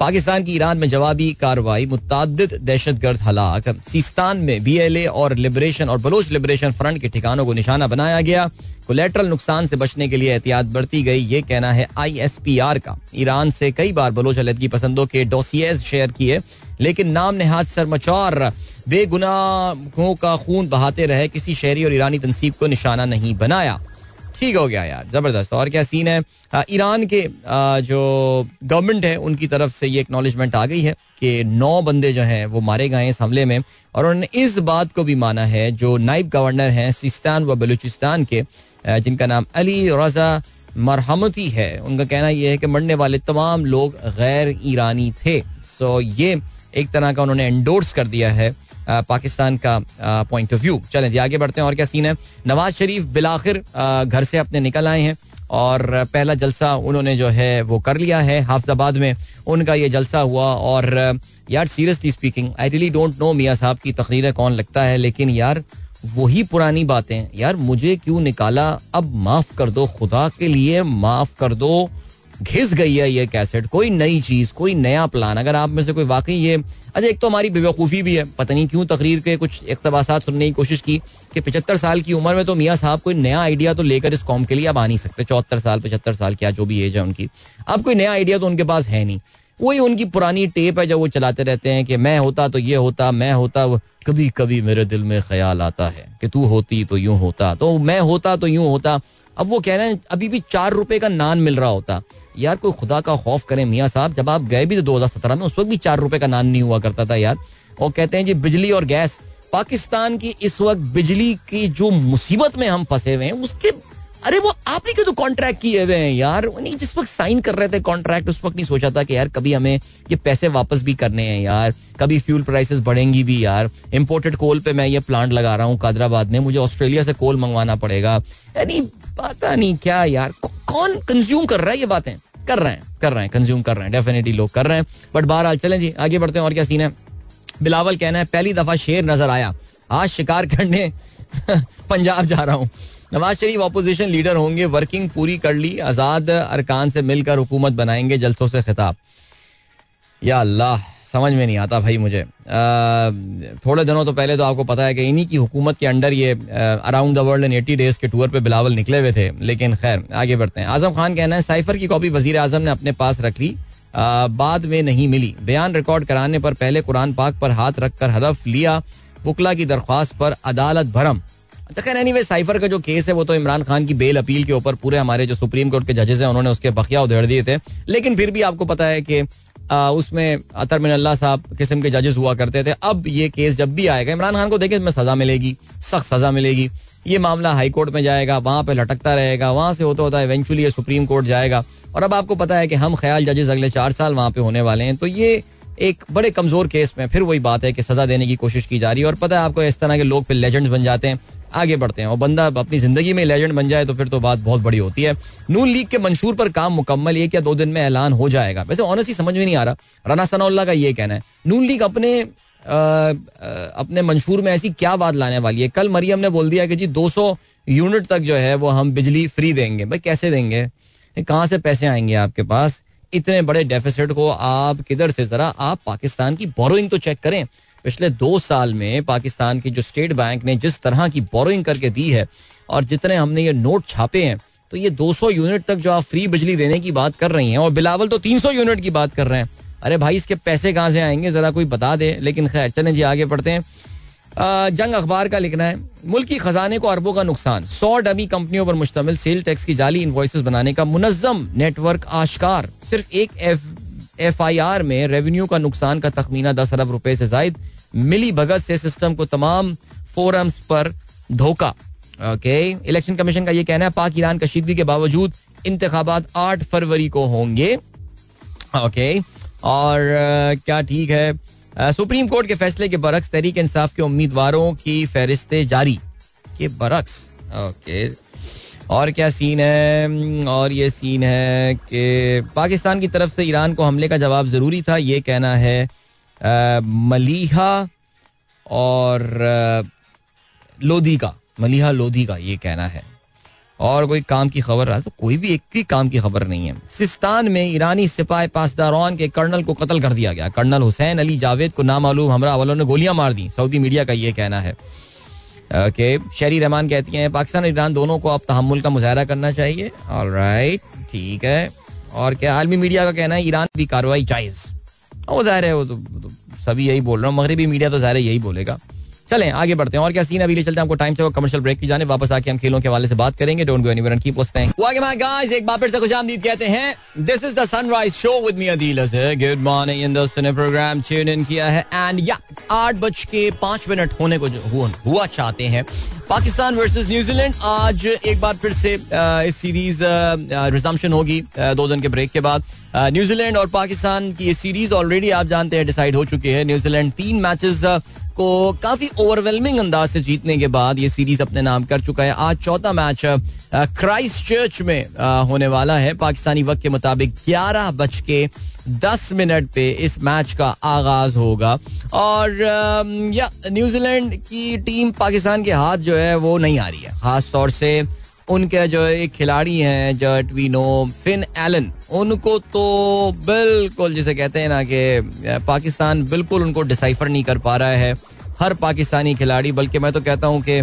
A: पाकिस्तान की ईरान में जवाबी कार्रवाई मुतद दहशत गर्द हलाक। सीस्तान में बी एल ए और लिबरेशन और बलोच लिबरेशन फ्रंट के ठिकानों को निशाना बनाया गया। कोलेट्रल नुकसान से बचने के लिए एहतियात बरती गई, ये कहना है आई एस पी आर का। ईरान से कई बार बलोच अलहदगी पसंदों के डोसियज शेयर किए, लेकिन नाम नहाद सरमचौर बेगुनाहों का खून बहाते रहे, किसी शहरी और ईरानी तनसीब को निशाना नहीं बनाया। ठीक हो गया यार, ज़बरदस्त। और क्या सीन है? ईरान के जो गवर्नमेंट है, उनकी तरफ़ से ये एक्नॉलेजमेंट आ गई है कि नौ बंदे जो हैं, वो मारे गए इस हमले में। और उन्होंने इस बात को भी माना है, जो नाइब गवर्नर हैं सिस्तान व बलूचिस्तान के जिनका नाम अली रजा मरहमती है। उनका कहना यह है कि मरने वाले तमाम लोग गैर ईरानी थे। सो ये एक तरह का उन्होंने एंडोर्स कर दिया है पाकिस्तान का पॉइंट ऑफ़ व्यू चलें जी, आगे बढ़ते हैं, और क्या सीन है? नवाज़ शरीफ बिलाखिर घर से अपने निकल आए हैं, और पहला जलसा उन्होंने जो है वो कर लिया है, हाफजाबाद में उनका ये जलसा हुआ, और यार seriously speaking I really don't know मियाँ साहब की तकरीरें कौन लगता है, लेकिन यार वही पुरानी बातें यार मुझे क्यों निकाला? अब माफ़ कर दो, खुदा के लिए माफ़ कर दो। घिस गई है ये कैसेट कोई नई चीज़, कोई नया प्लान अगर आप में से कोई वाकई ये अच्छा एक तो हमारी बेवकूफ़ी भी है। पता नहीं क्यों तकरीर के कुछ इकतबासात सुनने की कोशिश की कि पचहत्तर साल की उम्र में तो मियाँ साहब कोई नया आइडिया तो लेकर इस कॉम के लिए अब आ नहीं सकते। चौहत्तर साल, पचहत्तर साल क्या जो भी एज है उनकी। अब कोई नया आइडिया तो उनके पास है नहीं। वही उनकी पुरानी टेप है जब वो चलाते रहते हैं कि मैं होता तो ये होता, मैं होता कभी कभी मेरे दिल में ख्याल आता है कि तू होती तो यूँ होता। तो मैं होता तो यूँ होता। अब वो कह रहे हैं, अभी भी चार रुपए का नान मिल रहा होता। यार, कोई खुदा का खौफ करें मियाँ साहब, जब आप गए भी तो दो हज़ार सत्रह में, उस वक्त भी चार रुपए का नान नहीं हुआ करता था यार। और कहते हैं जी, बिजली और गैस, पाकिस्तान की इस वक्त बिजली की जो मुसीबत में हम फंसे हुए हैं, उसके, अरे वो आप ही के तो कॉन्ट्रैक्ट किए हुए हैं यार? नहीं, जिस वक्त साइन कर रहे थे कॉन्ट्रैक्ट उस वक्त नहीं सोचा था कि यार, कभी हमें ये पैसे वापस भी करने हैं यार। कभी फ्यूल प्राइसेस बढ़ेंगी भी यार। इंपोर्टेड कोल पे मैं ये प्लांट लगा रहा हूँ कादराबाद में, मुझे ऑस्ट्रेलिया से कोल मंगवाना पड़ेगा। यानी पता नहीं क्या यार, कौन कंज्यूम कर रहा है ये बातें? कर रहे हैं, कर रहे हैं कंज्यूम कर रहे हैं डेफिनेटली लोग कर रहे हैं। बट बहरहाल, चलें जी, आगे बढ़ते हैं, और क्या सीन है? बिलावल कहना है, पहली दफ़ा शेर नज़र आया। आज शिकार करने (laughs) पंजाब जा रहा हूँ। नवाज़ शरीफ अपोजिशन लीडर होंगे वर्किंग पूरी कर ली, आज़ाद अरकान से मिलकर हुकूमत बनाएँगे, जलसों से खिताब। या अल्लाह। समझ में नहीं आता भाई मुझे। थोड़े दिनों तो पहले तो आपको पता है कि इन्हीं की हुकूमत के अंडर ये around the world in eighty days के टूर पे बिलावल निकले हुए थे। लेकिन खैर, आगे बढ़ते हैं। आज़म खान कहना है, साइफर की कॉपी वज़ीर आज़म ने अपने पास रख ली। बाद में नहीं मिली। बयान रिकॉर्ड कराने पर पहले कुरान पाक पर हाथ रख कर हदफ लिया। वकला की दरख्वास्त पर अदालत भरम। तो खैर एनी साइफर का जो केस है, वो तो इमरान खान की बेल अपील के ऊपर पूरे हमारे जो सुप्रीम कोर्ट के जजेस हैं, उन्होंने उसके बखिया उधेड़ दिए थे। लेकिन फिर भी आपको पता है कि उसमें अतर मिनल्ला साहब किस्म के जजेस हुआ करते थे। अब ये केस जब भी आएगा, इमरान खान को देखें, इसमें सजा मिलेगी, सख्त सजा मिलेगी। ये मामला हाई कोर्ट में जाएगा, वहाँ पे लटकता रहेगा, वहाँ से होता होता इवेंचुअली ये सुप्रीम कोर्ट जाएगा। और अब आपको पता है कि हम ख्याल जजेस अगले चार साल वहाँ पे होने वाले हैं। तो ये एक बड़े कमज़ोर केस में फिर वही बात है कि सजा देने की कोशिश की जा रही है। और पता है आपको इस तरह के लोग फिर लेजेंड्स बन जाते हैं। आगे बढ़ते हैं। और बंदा अपनी ज़िंदगी में लेजेंड बन जाए तो फिर तो बात बहुत बड़ी होती है। नून लीग के मंशूर पर काम मुकम्मल एक या दो दिन में ऐलान हो जाएगा। वैसे ऑनेस्टली समझ में नहीं आ रहा। राना सनाउल्ला का ये कहना है। नून लीग अपने आ, अपने मंशूर में ऐसी क्या बात लाने वाली है? कल मरियम ने बोल दिया कि जी 200 यूनिट तक जो है वो हम बिजली फ्री देंगे। भाई कैसे देंगे? कहाँ से पैसे आएँगे आपके पास? इतने बड़े डेफिसिट को आप किधर से जरा आप पाकिस्तान की बोरोइंग तो चेक करें। पिछले दो साल में पाकिस्तान की जो स्टेट बैंक ने जिस तरह की बोरोइंग करके दी है और जितने हमने ये नोट छापे हैं तो ये 200 यूनिट तक जो आप फ्री बिजली देने की बात कर रही हैं और बिलावल तो 300 यूनिट की बात कर रहे हैं। अरे भाई, इसके पैसे कहाँ से आएँगे? जरा कोई बता दे। लेकिन खैर, चलें जी, आगे बढ़ते हैं। जंग अखबार का लिखना है। मुल्की खजाने को अरबों का नुकसान। सौ डमी कंपनियों पर मुश्तमिल सेल टैक्स की जाली इन्वॉइस बनाने का मुनजम नेटवर्क आशकार सिर्फ़ एक एफ़ एफ़ आई आर में रेवेन्यू का नुकसान का तखमीना दस अरब रुपए से जायद। मिली भगत से सिस्टम को तमाम फोरम्स पर धोखा। ओके इलेक्शन कमीशन का यह कहना है, पाक ईरान कशीदगी के बावजूद इंतबात आठ फरवरी को होंगे। ओके और क्या ठीक है? सुप्रीम कोर्ट के फैसले के बरक्स तहरीक इंसाफ के उम्मीदवारों की फहरिस्तें जारी। के बरक्स? ओके और क्या सीन है? और ये सीन है कि पाकिस्तान की तरफ़ से ईरान को हमले का जवाब ज़रूरी था, ये कहना है मलीहा और लोधी का, मलिहा लोधी का ये कहना है। और कोई काम की खबर रहा तो कोई भी एक भी काम की खबर नहीं है। सिस्तान में ईरानी सिपाही पासदारौन के कर्नल को कत्ल कर दिया गया। कर्नल हुसैन अली जावेद को नामालूम, हमरा वालों ने गोलियाँ मार दी। सऊदी मीडिया का ये कहना है। कि शरी रहमान कहती हैं पाकिस्तान और ईरान दोनों को अब तहमुल का मुजाहरा करना चाहिए। और राइट ठीक है। और क्या आलमी मीडिया का कहना है ईरान की कार्रवाई जायज़। वो ज़ाहिर है वो तो, तो सभी यही बोल रहा हूँ मगरबी मीडिया तो ज़ाहिर यही बोलेगा। चलें, आगे बढ़ते हैं। और क्या सीन अभी ले चलते हैं टाइम से कमर्शियल ब्रेक की जाने। वापस आके हम खेलों के हवाले से बात करेंगे। Don't go anywhere keep listening welcome back guys एक बार फिर से खुशामदीद कहते हैं this is the sunrise show with me Adeel good morning इन दोस्तों ने प्रोग्राम ट्यून इन किया है। एंड या आठ बज के पाँच मिनट होने को हुआ चाहते हैं। पाकिस्तान वर्सेस न्यूजीलैंड आज एक बार फिर से इस सीरीज़ रिजम्पशन होगी दो दिन के ब्रेक के बाद। न्यूजीलैंड और पाकिस्तान की ये सीरीज़ ऑलरेडी आप जानते हैं डिसाइड हो चुकी है। न्यूजीलैंड तीन मैचेस को काफ़ी ओवरवेलमिंग अंदाज से जीतने के बाद ये सीरीज़ अपने नाम कर चुका है। आज चौथा मैच क्राइस्ट चर्च में होने वाला है। पाकिस्तानी वक्त के मुताबिक ग्यारह बज के दस मिनट पे इस मैच का आगाज़ होगा। और या न्यूजीलैंड की टीम पाकिस्तान के हाथ जो है, वो नहीं आ रही है। खास तौर से उनके जो एक खिलाड़ी हैं जट वी नो फिन एलन, उनको तो बिल्कुल जिसे कहते हैं ना कि पाकिस्तान बिल्कुल उनको डिसाइफर नहीं कर पा रहा है, हर पाकिस्तानी खिलाड़ी। बल्कि मैं तो कहता हूँ कि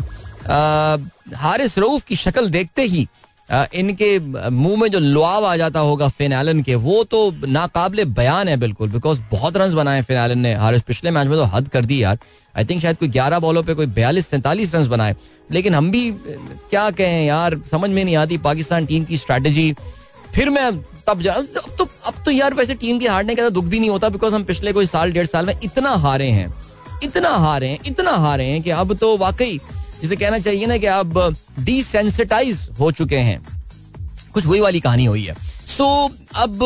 A: हारिस रऊफ की शक्ल देखते ही इनके मुँह में जो लुआव आ जाता होगा फिन एलन के, वो तो नाकाबले बयान है बिल्कुल बिकॉज़ बहुत रन बनाए फिन एलन ने। हारिस, पिछले मैच में तो हद कर दी यार। आई थिंक शायद कोई ग्यारह बॉलों पे कोई बयालीस, तैंतालीस रन बनाए। लेकिन हम भी, क्या कहें यार, समझ में नहीं आती पाकिस्तान टीम की स्ट्रैटेजी फिर मैं तब जा, अब तो अब तो यार वैसे टीम के हारने का तो दुख भी नहीं होता बिकॉज़ हम पिछले कोई साल, डेढ़ साल में इतना हारे हैं। इतना हारे हैं, इतना हारे हैं कि अब तो वाकई जिसे कहना चाहिए ना कि अब डिसेंसिटाइज हो चुके हैं। कुछ वही वाली कहानी हुई है। सो so, अब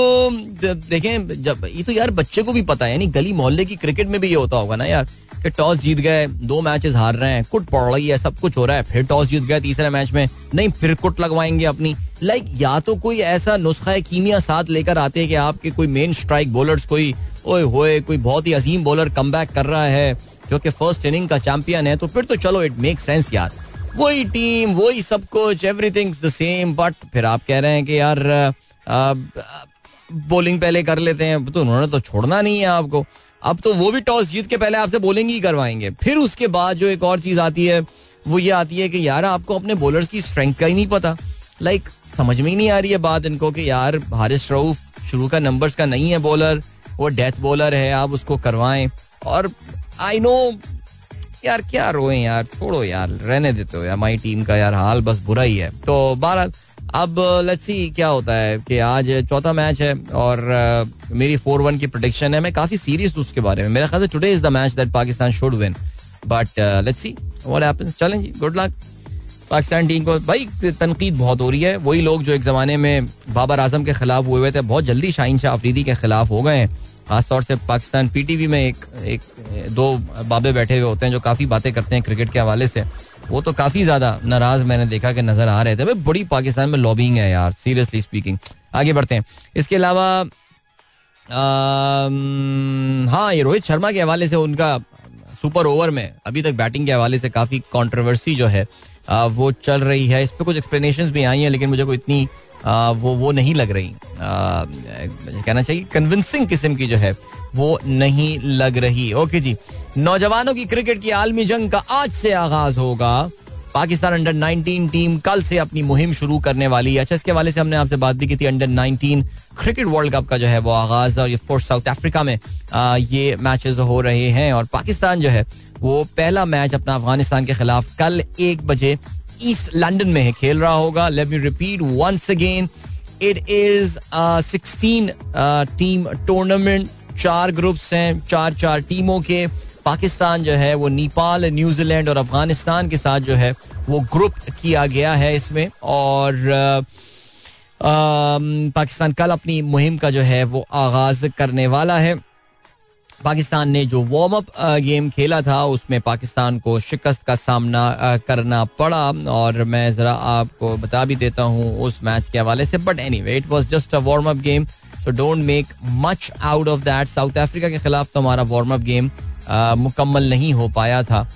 A: देखें जब ये तो यार बच्चे को भी पता है यानी गली मोहल्ले की क्रिकेट में भी ये होता होगा ना यार कि टॉस जीत गए दो मैचेस हार रहे हैं कुट पड़ रही है सब कुछ हो रहा है फिर टॉस जीत गए तीसरे मैच में नहीं फिर कुट लगवाएँगे अपनी। लाइक like, या तो कोई ऐसा नुस्खा कीमिया साथ लेकर आते हैं कि आपके कोई मेन स्ट्राइक बॉलर्स कोई ओए होए कोई बहुत ही अजीम बॉलर कम कर रहा है जो कि फ़र्स्ट इनिंग का चैंपियन है तो फिर तो चलो इट मेक सेंस यार। वही टीम वही सब कुछ एवरीथिंग द सेम बट फिर आप कह रहे हैं कि यार बॉलिंग पहले कर लेते हैं तो उन्होंने तो छोड़ना नहीं है आपको। अब तो वो भी टॉस जीत के पहले आपसे बॉलिंग ही करवाएँगे। फिर उसके बाद जो एक और चीज़ आती है वो ये आती है कि यार आपको अपने बॉलर्स की स्ट्रेंथ का ही नहीं पता। लाइक like, समझ में ही नहीं आ रही है बात इनको कि यार हारिस रऊफ शुरू का नंबर्स का नहीं है बॉलर वो डेथ बॉलर है आप उसको करवाएँ। और आई नो यार क्या रोए यार? छोड़ो यार रहने देते हो यार हमारी टीम का यार हाल बस बुरा ही है। तो बहरहाल अब लेट्स सी क्या होता है कि आज चौथा मैच है और uh, मेरी फोर वन की प्रोडिक्शन है। मैं काफ़ी सीरियस हूँ उसके बारे में। मेरा ख्याल today is the match that Pakistan should win but let's see what happens चलें जी गुड लक पाकिस्तान टीम को भाई तनकीद बहुत हो रही है। वही लोग जो एक जमाने में बाबर आज़म के खिलाफ हुए हुए थे बहुत जल्दी शाहीन शाह अफरीदी के खिलाफ हो गए हैं। खासतौर से पाकिस्तान पीटीवी में एक एक, दो बाबे बैठे हुए होते हैं जो काफ़ी बातें करते हैं क्रिकेट के हवाले से। वो तो काफ़ी ज़्यादा नाराज़ मैंने देखा कि नज़र आ रहे थे। भाई, बड़ी पाकिस्तान में लॉबिंग है यार सीरियसली स्पीकिंग आगे बढ़ते हैं। इसके अलावा हाँ ये रोहित शर्मा के हवाले से उनका सुपर ओवर में अभी तक बैटिंग के हवाले से काफ़ी कॉन्ट्रोवर्सी जो है वो चल रही है। इस पर कुछ एक्सप्लेनेशन भी आई हैं, लेकिन मुझे कोई इतनी वो वो नहीं लग रही। आ, कहना चाहिए कन्विंसिंग किस्म की जो है वो नहीं लग रही। ओके जी। नौजवानों की क्रिकेट की आलमी जंग का आज से आगाज़ होगा। पाकिस्तान अंडर 19 टीम कल से अपनी मुहिम शुरू करने वाली है। अच्छा इसके वाले से हमने आपसे बात भी की थी अंडर 19 क्रिकेट वर्ल्ड कप का जो है वो आगाज़ और ये फोर्थ साउथ अफ्रीका में आ, ये मैचेस हो रहे हैं। और पाकिस्तान जो है वो पहला मैच अपना अफ़गानिस्तान के खिलाफ कल एक बजे ईस्ट लंडन में है खेल रहा होगा। Let me repeat once again it is sixteen team tournament चार ग्रुप्स हैं चार चार टीमों के। पाकिस्तान जो है वो नेपाल न्यूजीलैंड और अफ़गानिस्तान के साथ जो है वो ग्रुप किया गया है इसमें। और आ, आ, पाकिस्तान कल अपनी मुहिम का जो है वो आगाज़ करने वाला है। पाकिस्तान ने जो वार्म अप गेम खेला था, उसमें पाकिस्तान को शिकस्त का सामना करना पड़ा। और मैं ज़रा आपको बता भी देता हूँ उस मैच के हवाले से। But anyway it was just a warm up game so don't make much out of that South Africa के खिलाफ तो हमारा वार्म अप गेम मुकम्मल नहीं हो पाया था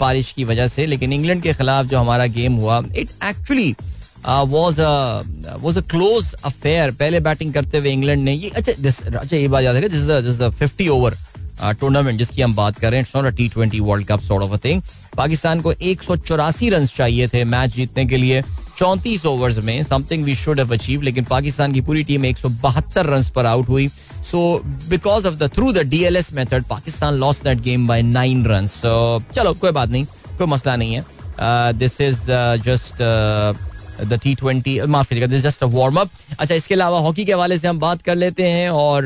A: बारिश की वजह से। लेकिन इंग्लैंड के खिलाफ जो हमारा गेम हुआ it actually was was a close affair पहले बैटिंग करते हुए इंग्लैंड ने ये अच्छा अच्छा ये बात याद है 50 ओवर टूर्नामेंट जिसकी हम बात कर it's not a T twenty world cup sort of a thing Pakistan को एक सौ चौरासी रन चाहिए थे मैच जीतने के लिए। चौंतीस ओवर्स में something we should have achieve लेकिन पाकिस्तान की पूरी टीम एक सौ बहत्तर रन पर आउट हुई। So because of the through the DLS method Pakistan loss that game by nine run चलो, कोई बात नहीं, कोई मसला नहीं है। This is just the T twenty माफ़ कीजिएगा जस्ट अ वार्म अप अच्छा इसके अलावा हॉकी के हवाले से हम बात कर लेते हैं और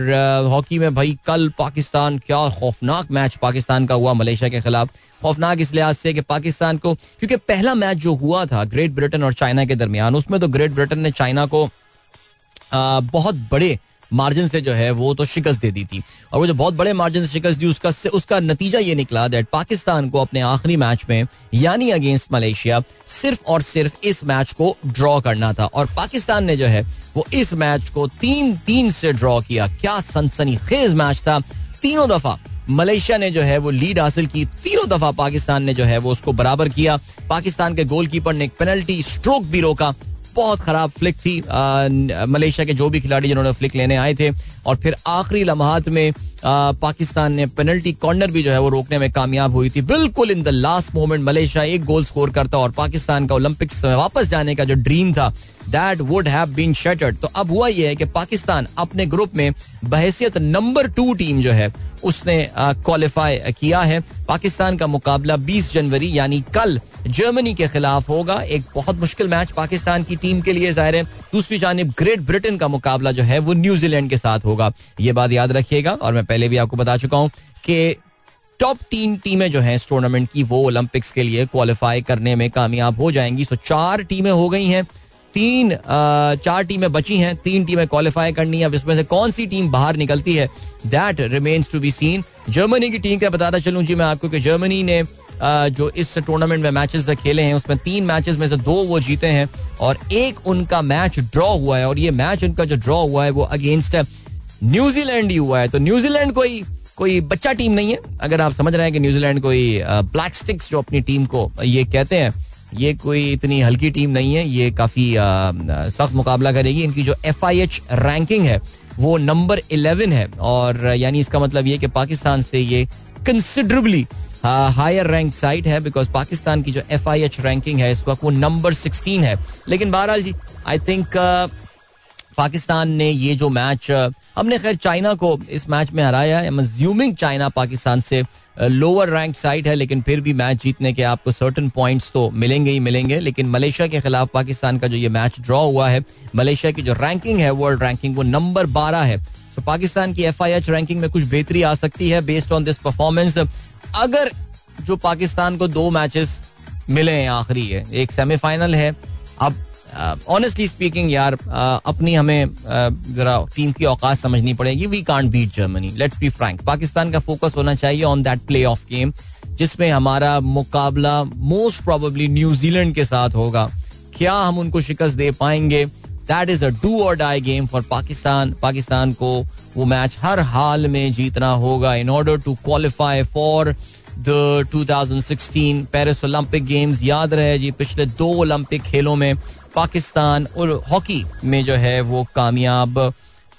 A: हॉकी में भाई कल पाकिस्तान क्या खौफनाक मैच पाकिस्तान का हुआ मलेशिया के खिलाफ। खौफनाक इस लिहाज से कि पाकिस्तान को क्योंकि पहला मैच जो हुआ था ग्रेट ब्रिटेन और चाइना के दरमियान उसमें तो ग्रेट ब्रिटेन ने चाइना को आ, बहुत बड़े मार्जिन से जो है वो तो शिकस्त दे दी थी। और वो जो बहुत बड़े मार्जिन से शिकस्त दी, उसका उसका नतीजा ये निकला दैट पाकिस्तान को अपने आखिरी मैच में, यानी अगेंस्ट मलेशिया, सिर्फ़ और सिर्फ़ इस मैच को ड्रॉ करना था। और पाकिस्तान ने जो है, वो इस मैच को तीन तीन से ड्रॉ किया। क्या सनसनी खेज मैच था। तीनों दफ़ा मलेशिया ने जो है वो लीड हासिल की। तीनों दफ़ा पाकिस्तान ने जो है वो उसको बराबर किया। पाकिस्तान के गोलकीपर ने एक पेनल्टी स्ट्रोक भी रोका। बहुत खराब फ्लिक थी मलेशिया के जो भी खिलाड़ी जिन्होंने फ्लिक लेने आए थे और फिर आखिरी लम्हात में पाकिस्तान ने पेनल्टी कॉर्नर भी जो है वो रोकने में कामयाब हुई थी। बिल्कुल in the last moment Malaysia एक गोल स्कोर करता और पाकिस्तान का ओलंपिक्स में वापस जाने का जो ड्रीम था that would have been shattered तो अब हुआ यह है कि पाकिस्तान अपने ग्रुप में बहसियत नंबर टू टीम जो है, उसने क्वालिफाई किया है। पाकिस्तान का मुकाबला 20 जनवरी, यानी कल जर्मनी के खिलाफ होगा। एक बहुत मुश्किल मैच पाकिस्तान की टीम के लिए ज़ाहिर है। दूसरी जानब ग्रेट ब्रिटेन का मुकाबला जो है वो न्यूजीलैंड के साथ होगा। ये बात याद रखिएगा और मैं पहले भी आपको बता चुका हूँ कि टॉप तीन टीमें जो हैं इस टूर्नामेंट की, वो ओलंपिक्स के लिए क्वालिफाई करने में कामयाब हो जाएँगी। सो चार टीमें हो गई हैं। तीन चार टीमें बची हैं। तीन टीमें क्वालिफाई करनी है। अब इसमें से कौन सी टीम बाहर निकलती है that remains to be seen Germany की टीम का बताता चलूँ जी मैं आपको कि जर्मनी ने जो इस टूर्नामेंट में मैचेस खेले हैं, उसमें तीन मैचेस में से दो वो जीते हैं और एक उनका मैच ड्रॉ हुआ है और ये मैच उनका जो ड्रॉ हुआ है, वो अगेंस्ट न्यूजीलैंड ही हुआ है। तो न्यूजीलैंड कोई कोई बच्चा टीम नहीं है। अगर आप समझ रहे हैं कि न्यूजीलैंड कोई ब्लैक स्टिक्स जो अपनी टीम को ये कहते हैं, ये कोई इतनी हल्की टीम नहीं है। ये काफ़ी सख्त मुकाबला करेगी। इनकी जो एफ़ आई एच रैंकिंग है, वो नंबर इलेवन है। और, यानी इसका मतलब ये कि पाकिस्तान से ये कंसिडरेबली हायर रैंक साइट है बिकॉज़ पाकिस्तान की जो एफ़ आई एच रैंकिंग है, इस वक्त वो नंबर सिक्सटीन है। लेकिन बहरहाल जी आई थिंक पाकिस्तान ने ये जो मैच हमने खैर चाइना को इस मैच में हराया है। चाइना पाकिस्तान से लोअर रैंक साइड है, लेकिन फिर भी मैच जीतने के आपको सर्टन पॉइंट्स तो मिलेंगे ही मिलेंगे। लेकिन मलेशिया के खिलाफ पाकिस्तान का जो ये मैच ड्रॉ हुआ है, मलेशिया की जो रैंकिंग है वर्ल्ड रैंकिंग वो नंबर बारह है। तो पाकिस्तान की एफ़ आई एच रैंकिंग में कुछ बेहतरी आ सकती है बेस्ड ऑन दिस परफॉर्मेंस अगर जो पाकिस्तान को दो मैचेस मिले हैं, आखिरी है, एक सेमीफाइनल है, अब ऑनेस्टली uh, स्पीकिंग यार uh, अपनी हमें uh, जरा टीम की औकात समझनी पड़ेगी. We can't beat Germany let's be frank Pakistan का फोकस होना चाहिए on that playoff game जिसमें हमारा मुकाबला मोस्ट प्रोबेबली न्यूजीलैंड के साथ होगा. क्या हम उनको शिकस्त दे पाएँगे? That is a do or die game for Pakistan. Pakistan को वो मैच हर हाल में जीतना होगा in order to qualify for the 2016 Paris Olympic Games याद रहे जी पिछले दो ओलंपिक खेलों में पाकिस्तान और हॉकी में जो है वो कामयाब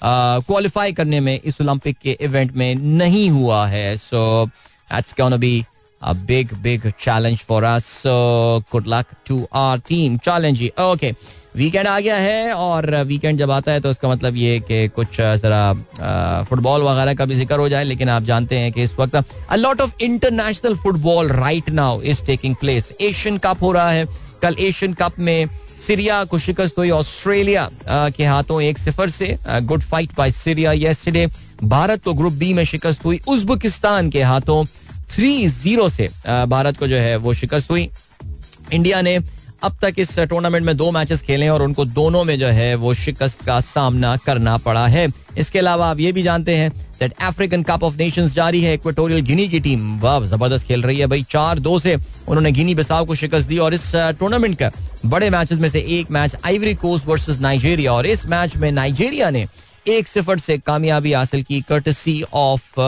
A: क्वालिफाई करने में इस ओलंपिक के इवेंट में नहीं हुआ है। So that's gonna be a big big challenge for us. So, good luck to our team. Challenge weekend आ गया है और वीकेंड जब आता है तो उसका मतलब ये कि कुछ जरा फुटबॉल वगैरह का भी ज़िक्र हो जाए, लेकिन आप जानते हैं कि इस वक्त a lot of international football right now is taking place Asian cup हो रहा है। कल एशियन कप में सीरिया को शिकस्त हुई ऑस्ट्रेलिया के हाथों एक सिफर से good fight by Syria yesterday Bharat को ग्रुप बी में शिकस्त हुई उज्बेकिस्तान के हाथों थ्री ज़ीरो से भारत को जो है वो शिकस्त हुई। इंडिया ने अब तक इस टूर्नामेंट में दो मैचेस खेले और उनको दोनों में जो है वो शिकस्त का सामना करना पड़ा है। इसके अलावा आप ये भी जानते हैं that African cup of nations जारी है। इक्वेटोरियल गिनी की टीम वाह, ज़बरदस्त खेल रही है भाई। चार दो से उन्होंने गिनी बिसाव को शिकस्त दी और इस टूर्नामेंट का बड़े मैचेस में से एक match Ivory Coast versus Nigeria और इस मैच में नाइजेरिया ने एक सिफर से कामयाबी हासिल की कर्टसी ऑफ़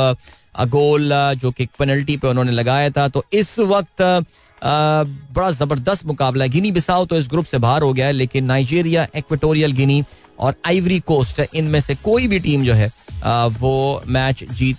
A: गोल जो कि पेनल्टी पे उन्होंने लगाया था। तो इस वक्त बड़ा ज़बरदस्त मुकाबला गिनी बिसाओ तो इस ग्रुप से बाहर हो गया है, लेकिन नाइजेरिया, इक्वेटोरियल गिनी और आइवरी कोस्ट, इनमें से कोई भी टीम जो है वो मैच जीत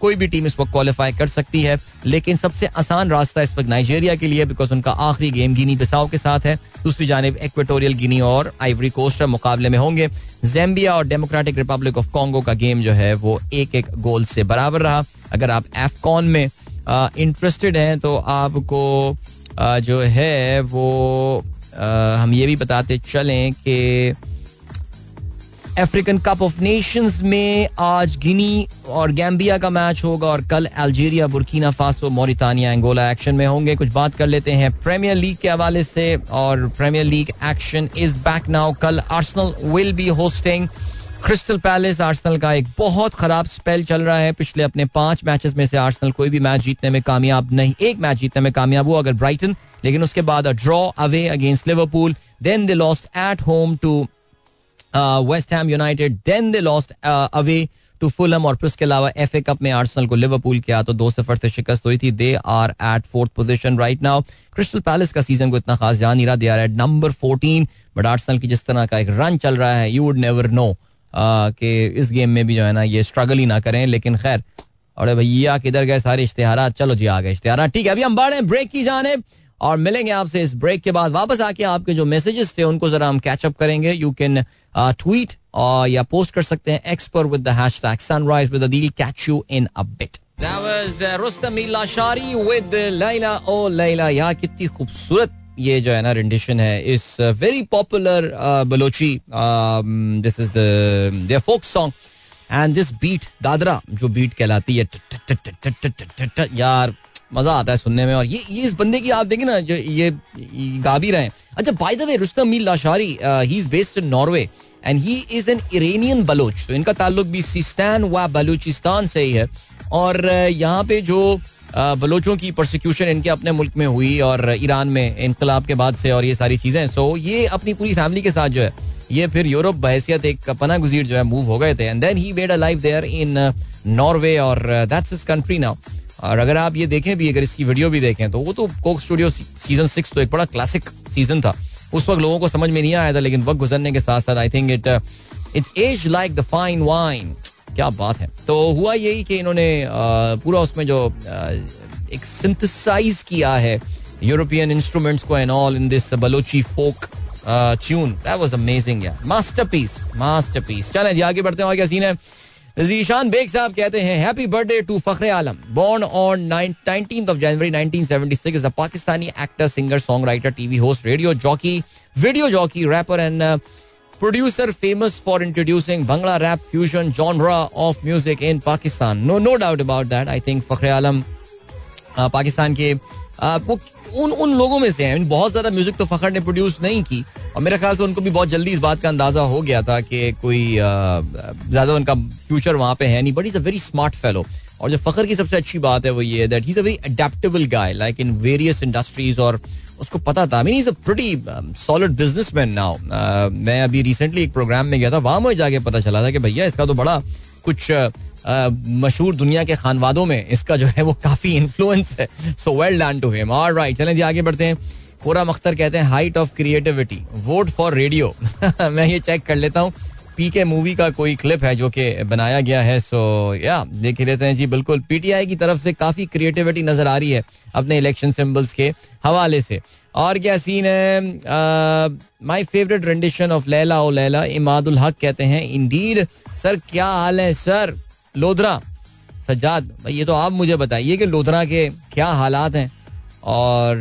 A: कोई भी टीम इस वक्त क्वालिफाई कर सकती है। लेकिन सबसे आसान रास्ता इस वक्त नाइजेरिया के लिए बिकॉज़ उनका आखिरी गेम गिनी बिसाओ के साथ है। दूसरी जानब, इक्वेटोरियल गिनी और आइवरी कोस्ट मुकाबले में होंगे। जेम्बिया और डेमोक्रेटिक रिपब्लिक ऑफ़ कॉन्गो का गेम जो है, वो एक एक गोल से बराबर रहा। अगर आप एफकॉन में इंटरेस्टेड हैं तो आपको जो है, वो हम ये भी बताते चलें कि अफ्रीकन कप ऑफ़ नेशंस में आज गिनी और गैम्बिया का मैच होगा और कल Algeria Burkina Faso Mauritania Angola action में होंगे। कुछ बात कर लेते हैं प्रीमियर लीग के हवाले से और premier league action is back now कल Arsenal will be hosting Crystal Palace Arsenal का एक बहुत खराब स्पेल चल रहा है। पिछले अपने पाँच मैचेस में से आर्सनल कोई भी मैच जीतने में कामयाब नहीं, एक मैच जीतने में कामयाब हुआ अगर ब्राइटन लेकिन उसके बाद draw away against Liverpool then they lost at home to West Ham United then they lost away to Fulham और फिर उसके अलावा एफ़ ए कप में आर्सनल को लिवरपूल किया तो दो सफ़र से शिकस्त हुई थी। They are at fourth position right now Crystal Palace का सीज़न को इतना खास जान नहीं रहा they are at number fourteen but Arsenal की जिस तरह का एक रन चल रहा है यू वुड नेवर नो कि इस गेम में भी जो है ना ये स्ट्रगल ही ना करें लेकिन खैर अरे भैया किधर गए सारे इश्तेहार चलो जी आ गए इश्तेहार ठीक है अभी हम बढ़े ब्रेक की जाने और मिलेंगे आपसे इस ब्रेक के बाद। वापस आके आपके जो मैसेजेस थे उनको जरा हम कैचअप करेंगे। यू कैन ट्वीट और या पोस्ट कर सकते हैं एक्सपर with the sunrise with Adeel catch you in a bit That was uh, Rustam Lashari with Laila. Oh, Laila, कितनी खूबसूरत ये जो है ना रेंडिशन है इस very popular Balochi this is the folk song and this beat dadra जो beat कहलाती है यार, मज़ा आता है सुनने में। और ये ये इस बंदे की आप देखें ना, जो ये गा भी रहे हैं। अच्छा by the way Rustam Mir Lashari he is based in Norway and he is an Iranian Baloch तो इनका ताल्लुक भी सिस्तान व बलूचिस्तान से ही है। और यहाँ पे जो बलोचों की प्रोसिक्यूशन इनके अपने मुल्क में हुई और ईरान में इनकलाब के बाद से और ये सारी चीज़ें। सो ये अपनी पूरी फैमिली के साथ जो है, ये फिर यूरोप बहसियत एक पना गुजीर जो है मूव हो गए थे। And then he made a life there in Norway और दैट्स हिज कंट्री नाउ और अगर आप ये देखें भी, अगर इसकी वीडियो भी देखें तो वो तो कोक स्टूडियो सीज़न सिक्स तो एक बड़ा क्लासिक सीज़न था। उस वक्त लोगों को समझ में नहीं आया था, लेकिन वक्त गुजरने के साथ साथ I think it it age like the fine wine क्या बात है। तो हुआ यही कि इन्होंने पूरा उसमें जो एक सिंथेसाइज किया है यूरोपियन इंस्ट्रूमेंट्स को and all in this Balochi folk tune that was amazing यार मास्टरपीस मास्टरपीस चलें जी, आगे बढ़ते हैं और क्या सीन है? जीशान बेग साहब कहते हैं happy birthday to Fakhre Alam born on nineteen of January 1976 is a Pakistani actor singer songwriter TV host radio jockey video jockey rapper and producer famous for introducing Bangla rap fusion genre of music in Pakistan. No, no doubt about that. I think Fakhre Alam Pakistan के वो उन उन लोगों में से हैं बहुत ज़्यादा म्यूज़िक तो फखर ने प्रोड्यूस नहीं की और मेरे ख्याल से उनको भी बहुत जल्दी इस बात का अंदाज़ा हो गया था कि कोई ज़्यादा उनका फ्यूचर वहाँ पे है नहीं but is a very smart fellow और जो फखर की सबसे अच्छी बात है वो ये that he is a very adaptable guy like in various industries और उसको पता था। Mean is a pretty solid businessman now मैं अभी रिसेंटली एक प्रोग्राम में गया था वहाँ मुझे जाके पता चला था कि भैया इसका तो बड़ा कुछ uh, मशहूर दुनिया के खानवादों में इसका जो है वो काफ़ी इन्फ्लुएंस है। So well done to him alright चलें जी आगे बढ़ते हैं। कोरा मख्तर कहते हैं height of creativity vote for radio मैं ये चेक कर लेता हूँ। पी के मूवी का कोई क्लिप है जो कि बनाया गया है सो या देख लेते हैं। जी, बिल्कुल। पीटीआई की तरफ़ से काफ़ी क्रिएटिविटी नज़र आ रही है अपने इलेक्शन सिंबल्स के हवाले से। और क्या सीन है? My favourite rendition of Laila O Laila Imadul Haq कहते हैं इंडीड सर क्या हाल है सर लोधरा, सज्जाद ये तो आप मुझे बताइए कि लोधरा के क्या हालात हैं। और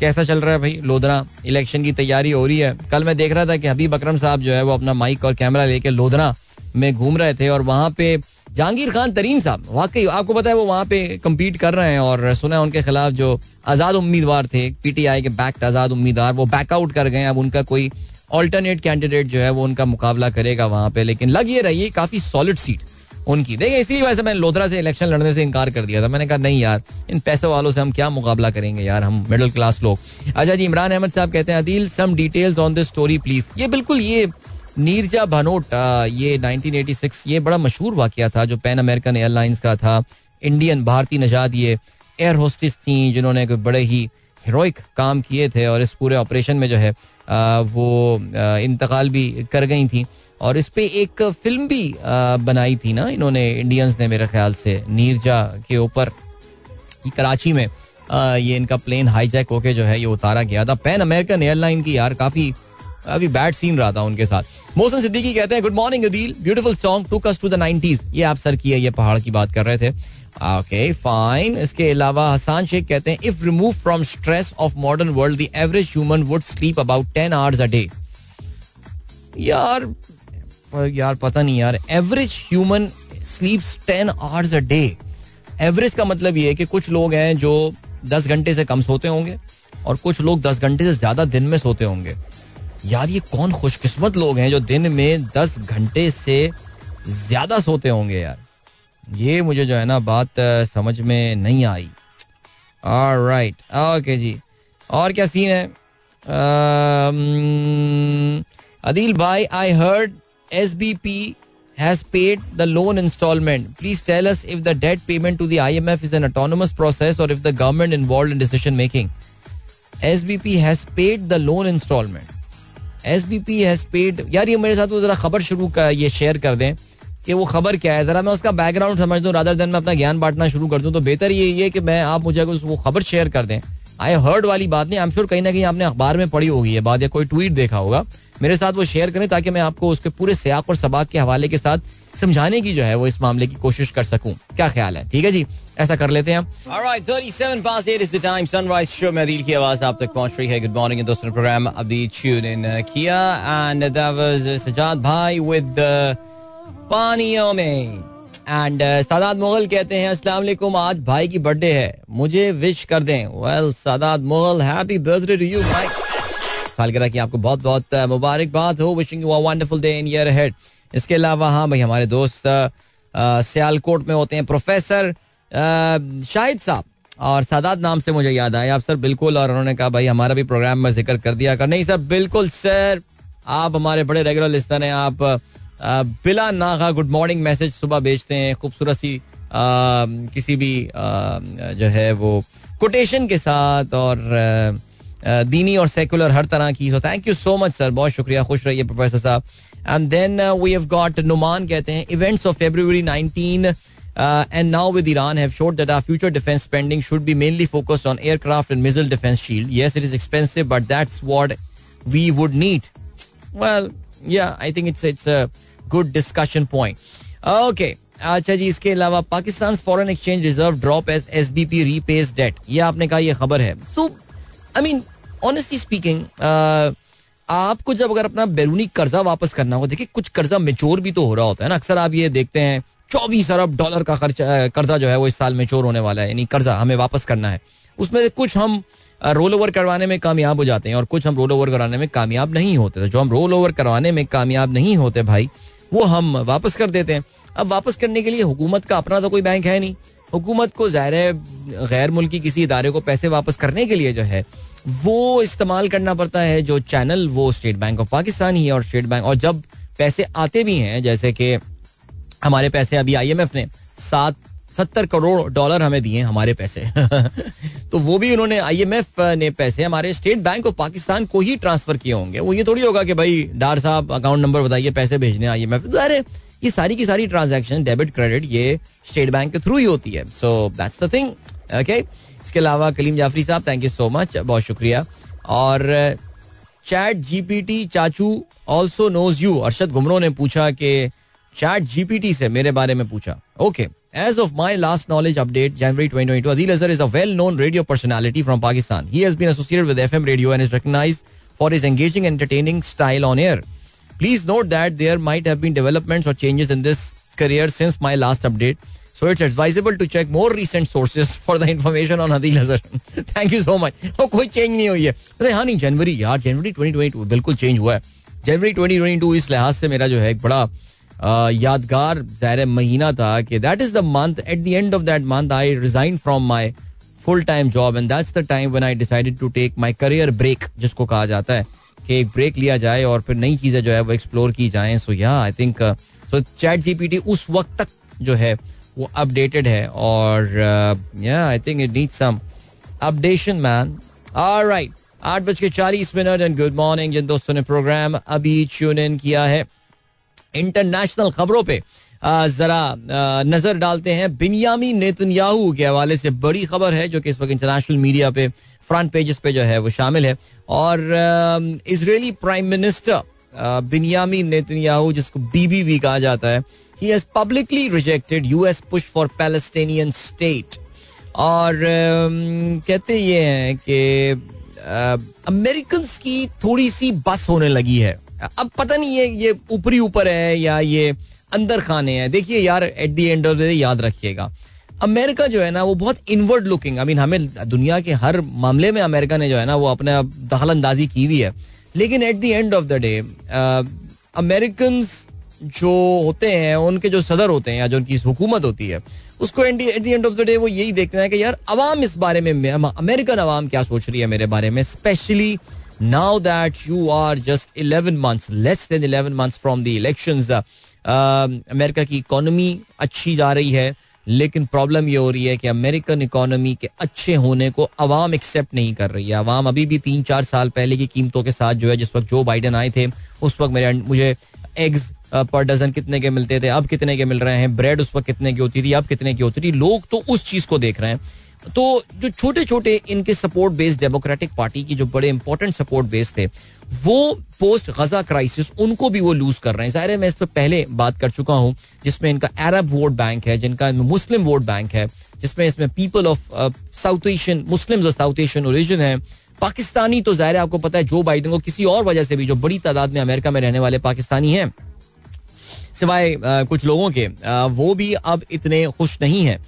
A: कैसा चल रहा है भाई? लोधरा इलेक्शन की तैयारी हो रही है। कल मैं देख रहा था कि हबीब अकरम साहब जो है वो अपना माइक और कैमरा लेके लोधरा में घूम रहे थे और वहाँ पे जहांगीर खान तरीन साहब, वाकई आपको पता है वो वहाँ पे कम्पीट कर रहे हैं और सुना है उनके खिलाफ जो आज़ाद उम्मीदवार थे पीटीआई के बैक्ट आज़ाद उम्मीदवार, वो बैकआउट कर गए अब उनका कोई ऑल्टरनेट कैंडिडेट जो है वो उनका मुकाबला करेगा वहाँ पे। लेकिन लग ये रही है, काफ़ी सॉलिड सीट उनकी। देखिए इसी वजह से मैंने लोधरा से इलेक्शन लड़ने से इनकार कर दिया था। मैंने कहा नहीं यार इन पैसे वालों से हम क्या मुकाबला करेंगे यार हम मिडिल क्लास लोग? अच्छा जी इमरान अहमद साहब कहते हैं Adeel some details on this story please ये बिल्कुल ये नीरजा भानोट ये 1986 ये बड़ा मशहूर वाक्य था जो पैन अमेरिकन एयरलाइंस का था। इंडियन भारतीय नजाद ये एयर होस्टिस थी जिन्होंने बड़े ही हीरोइक काम किए थे और इस पूरे ऑपरेशन में जो है आ, वो इंतकाल भी कर गई थी। और इस पे एक फ़िल्म भी बनाई थी ना, इन्होंने इंडियंस ने मेरे ख्याल से, नीरजा के ऊपर कराची में ये इनका प्लेन हाईजैक होके जो है ये उतारा गया था। पैन अमेरिकन एयरलाइन की यार काफ़ी अभी बैड सीन रहा था उनके साथ। मोहसन सिद्दीकी कहते हैं good morning Adeel beautiful song to cos to the 90s ये आप सर किया ये पहाड़ की बात कर रहे थे। ओके फाइन इसके अलावा हसान शेख कहते हैं if remove from stress of modern world the average human would sleep about ten hours a day यार यार पता नहीं यार average human sleeps ten hours a day average का मतलब ये है कि कुछ लोग हैं जो दस घंटे से कम सोते होंगे और कुछ लोग दस घंटे से ज़्यादा दिन में सोते होंगे। यार ये कौन खुशकिस्मत लोग हैं जो दिन में दस घंटे से ज़्यादा सोते होंगे यार। ये मुझे जो है ना बात समझ में नहीं आई। राइट ओके जी। और क्या सीन है? अदील भाई I heard S B P has paid the loan installment. Please tell us if the debt payment to the IMF is an autonomous process or if the government involved in decision making. SBP has paid the loan installment. S B P has paid यार ये मेरे साथ वो जरा खबर शुरू कर ये शेयर कर दें कि वो खबर क्या है जरा मैं उसका बैकग्राउंड समझ दूँ रादर देन मैं अपना ज्ञान बांटना शुरू कर दूँ तो बेहतर ये ये कि मैं आप मुझे अगर वो खबर शेयर कर दें आई हर्ड वाली बात नहीं आई एम श्योर कहीं ना कहीं आपने अखबार में पढ़ी होगी ये बात या कोई ट्वीट देखा होगा मेरे साथ वो शेयर करें ताकि मैं आपको उसके पूरे सयाक और सबाक के हवाले के साथ समझाने की जो है वो इस मामले की कोशिश कर सकूँ। क्या ख्याल है? ठीक है जी? ऐसा कर लेते हैं Alright, 37 past 8 is the time. Sunrise show की आवाज़ आप तक पहुँच रही है। गुड मॉर्निंग दोस्तों प्रोग्राम अभी ट्यून इन किया एंड सजाद भाई विद पानियों में एंड सादात मुगल कहते हैं अस्सलाम वालेकुम आज भाई की बर्थडे है। मुझे विश कर दें. Well Sadat Mughal happy birthday to you भाई सालगिरह की आपको बहुत बहुत मुबारकबाद हो। Wishing you a wonderful day in year ahead इसके अलावा हाँ भाई, हमारे दोस्त सियालकोट में होते हैं प्रोफेसर शाहिद साहब। और सादात नाम से मुझे याद आया, आप सर, बिल्कुल, और उन्होंने कहा, भाई, हमारा भी प्रोग्राम में ज़िक्र कर दिया कर। नहीं, सर, बिल्कुल, सर। आप हमारे बड़े रेगुलर लिस्टर हैं, आप बिला नागा गुड मॉर्निंग मैसेज सुबह भेजते हैं, खूबसूरत सी किसी भी जो है वो कोटेशन के साथ, और दीनी और सेकुलर हर तरह की so thank you so much sir बहुत शुक्रिया खुश रहिए प्रोफेसर साहब and then we have got Noman कहते हैं events of February 19 Uh, and now with Iran have showed that our future defense spending should be mainly focused on aircraft and missile defense shield. Yes, it is expensive, but that's what we would need. Well, yeah, I think it's it's a good discussion point. Okay. अच्छा जी इसके अलावा Pakistan foreign exchange reserve drop as S B P repays debt ये आपने कहा ये खबर है so I mean honestly speaking आपको जब अगर अपना बैरूनी कर्जा वापस करना हो, देखिए, कुछ कर्जा मेचोर भी तो हो रहा होता है ना। अक्सर आप ये देखते हैं, चौबीस अरब डॉलर का खर्चा कर्जा जो है वो इस साल में चोर होने वाला है, यानी कर्जा हमें वापस करना है। उसमें कुछ हम रोल ओवर करवाने में कामयाब हो जाते हैं और कुछ हम रोल ओवर करवाने में कामयाब नहीं होते। तो जो हम रोल ओवर करवाने में कामयाब नहीं होते भाई, वो हम वापस कर देते हैं। अब वापस करने के लिए हुकूमत का अपना तो कोई बैंक है नहीं। हुकूमत को ज़ाहिर गैर मुल्की किसी इदारे को पैसे वापस करने के लिए जो है वो इस्तेमाल करना पड़ता है जो चैनल वो स्टेट बैंक ऑफ़ पाकिस्तान ही और स्टेट बैंक और जब पैसे आते भी हैं, जैसे कि हमारे पैसे अभी आईएमएफ ने सात, सत्तर करोड़ डॉलर हमें दिए हमारे पैसे। (laughs) तो वो भी उन्होंने आईएमएफ ने पैसे हमारे स्टेट बैंक ऑफ़ पाकिस्तान को ही ट्रांसफ़र किए होंगे। वो ये थोड़ी होगा कि भाई डार साहब अकाउंट नंबर बताइए, पैसे भेजने आईएमएफ अरे, ये सारी की सारी ट्रांजेक्शन डेबिट क्रेडिट ये स्टेट बैंक के थ्रू ही होती है। So that's the thing okay इसके अलावा कलीम जाफरी साहब थैंक यू सो मच बहुत शुक्रिया। और चैट जीपीटी चाचू also knows you Arshad Ghumro ने पूछा कि चैट जीपीटी से मेरे बारे में पूछा। Okay as of my last knowledge update January twenty Ajeel Azar is a well known radio personality from Pakistan he has been associated with F radio and is recognize for is engaging entertaining style on air please note that there might have been developments or changes in this career since my last update So it's advisable to check more recent sources for the information on Adil Azhar. (laughs) Thank you so much. Oh, कोई change नहीं हुई है अरे हाँ नहीं जनवरी यार जनवरी 2022 बिल्कुल change हुआ है जनवरी 2022 इस लिहाज से मेरा जो है एक बड़ा यादगार ज़ाहिर महीना था कि that is the month at the end of that month I resign from my full time job and that's the time when I decided to take my career break जिसको कहा जाता है कि एक ब्रेक लिया जाए और फिर नई चीज़ें जो है वो एक्सप्लोर की जाए सो या I think so chat GPT उस वक्त तक जो है वो अपडेटेड है और I think it need some updation man alright आठ बज के चालीस मिनट एंड गुड मॉर्निंग जिन दोस्तों ने प्रोग्राम अभी ट्यून इन किया है इंटरनेशनल खबरों पे। जरा नज़र डालते हैं बिनियामी नेतन्याहू के हवाले से। बड़ी खबर है जो कि इस वक्त इंटरनेशनल मीडिया पे फ्रंट पेजेस पे जो है वो शामिल है। और Israeli prime minister Binyamin Netanyahu, जिसको बीबी भी कहा जाता है he has publicly rejected US push for Palestinian state और कहते ये हैं कि अमेरिकन की थोड़ी सी बस होने लगी है। अब पता नहीं ये ये ऊपरी ऊपर है या ये अंदर खाने हैं। देखिए यार at the end of the day याद रखिएगा। अमेरिका जो है ना, वो बहुत इनवर्ड लुकिंग आई मीन हमें दुनिया के हर मामले में अमेरिका ने जो है ना, वो अपने दखल अंदाजी की हुई है। लेकिन at the end of the day American जो होते हैं, उनके जो सदर होते हैं या जो उनकी हुकूमत होती है, उसको at the end of the day वो यही देखना है कि यार अवाम इस बारे में अमेरिकन अवाम क्या सोच रही है मेरे बारे में? Specially now that you are just 11 months, less than 11 months from the elections America की इकोनॉमी अच्छी जा रही है, लेकिन प्रॉब्लम ये हो रही है कि अमेरिकन इकोनॉमी के अच्छे होने को अवाम एक्सेप्ट नहीं कर रही है। अवाम अभी भी तीन चार साल पहले की कीमतों के साथ जो है, जिस वक्त जो बाइडन आए थे, उस वक्त मेरे, मुझे एग्स पर डजन कितने के मिलते थे, अब कितने के मिल रहे हैं, ब्रेड उस वक्त कितने की होती थी, अब कितने की होती थी, लोग तो उस चीज़ को देख रहे हैं। तो जो छोटे छोटे इनके सपोर्ट बेस्ड डेमोक्रेटिक पार्टी की जो बड़े इंपॉर्टेंट सपोर्ट बेस थे, वो पोस्ट गजा क्राइसिस उनको भी वो लूज कर रहे हैं। ज़ाहिर है, मैं इस पर पहले बात कर चुका हूँ, जिसमें इनका अरब वोट बैंक है, जिनका मुस्लिम वोट बैंक है, जिसमें इसमें people of South Asian Muslim और साउथ एशियन ओरिजिन है। पाकिस्तानी तो ज़ाहिर है आपको पता है जो बाइडन को किसी और वजह से भी, जो बड़ी तादाद में अमेरिका में रहने वाले पाकिस्तानी हैं सिवाय कुछ लोगों के वो भी अब इतने खुश नहीं है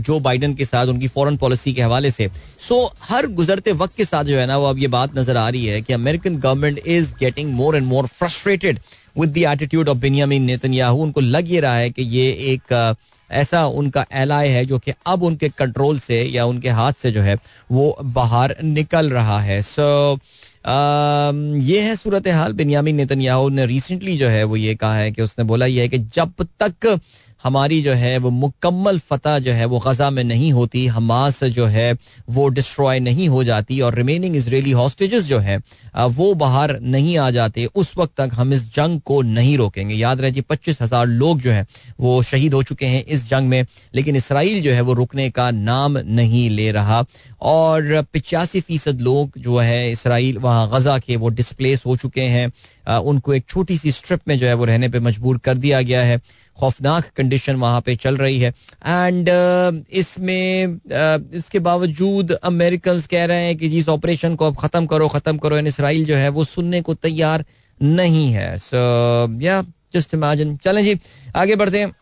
A: जो बाइडन के साथ उनकी फॉरेन पॉलिसी के हवाले से। सो हर गुजरते वक्त के साथ जो है ना वो अब ये बात नज़र आ रही है कि American government is getting more and more frustrated with the attitude of Benjamin Netanyahu उनको लग ये रहा है कि ये एक ऐसा उनका एलाई है जो कि अब उनके कंट्रोल से या उनके हाथ से जो है वो बाहर निकल रहा है। सो so, ये है सूरत हाल। बिनियामिन नेतन्याहू ने रिसेंटली जो है वो ये कहा है कि उसने बोला यह है कि जब तक हमारी जो है वो मुकम्मल फतह जो है वो गजा में नहीं होती, हमास जो है वो डिस्ट्रॉय नहीं हो जाती और रिमेनिंग इसराइली हॉस्टेजेस जो है वो बाहर नहीं आ जाते। उस वक्त तक हम इस जंग को नहीं रोकेंगे। याद रहे जी, पच्चीस हज़ार लोग जो है वो शहीद हो चुके हैं इस जंग में, लेकिन इसराइल जो है वो रुकने का नाम नहीं ले रहा और पिचासी फ़ीसद लोग जो है इसराइल वहाँ गजा के वो डिस्प्लेस हो चुके हैं। उनको एक छोटी सी स्ट्रिप में जो है वो रहने पर मजबूर कर दिया गया है। खौफनाक कंडीशन वहाँ पे चल रही है। एंड uh, इसमें uh, इसके बावजूद अमेरिकन कह रहे हैं कि जिस ऑपरेशन को अब ख़त्म करो ख़त्म करो एंड इसराइल जो है वो सुनने को तैयार नहीं है। सो या जस्ट इमेजिन चलें जी आगे बढ़ते हैं।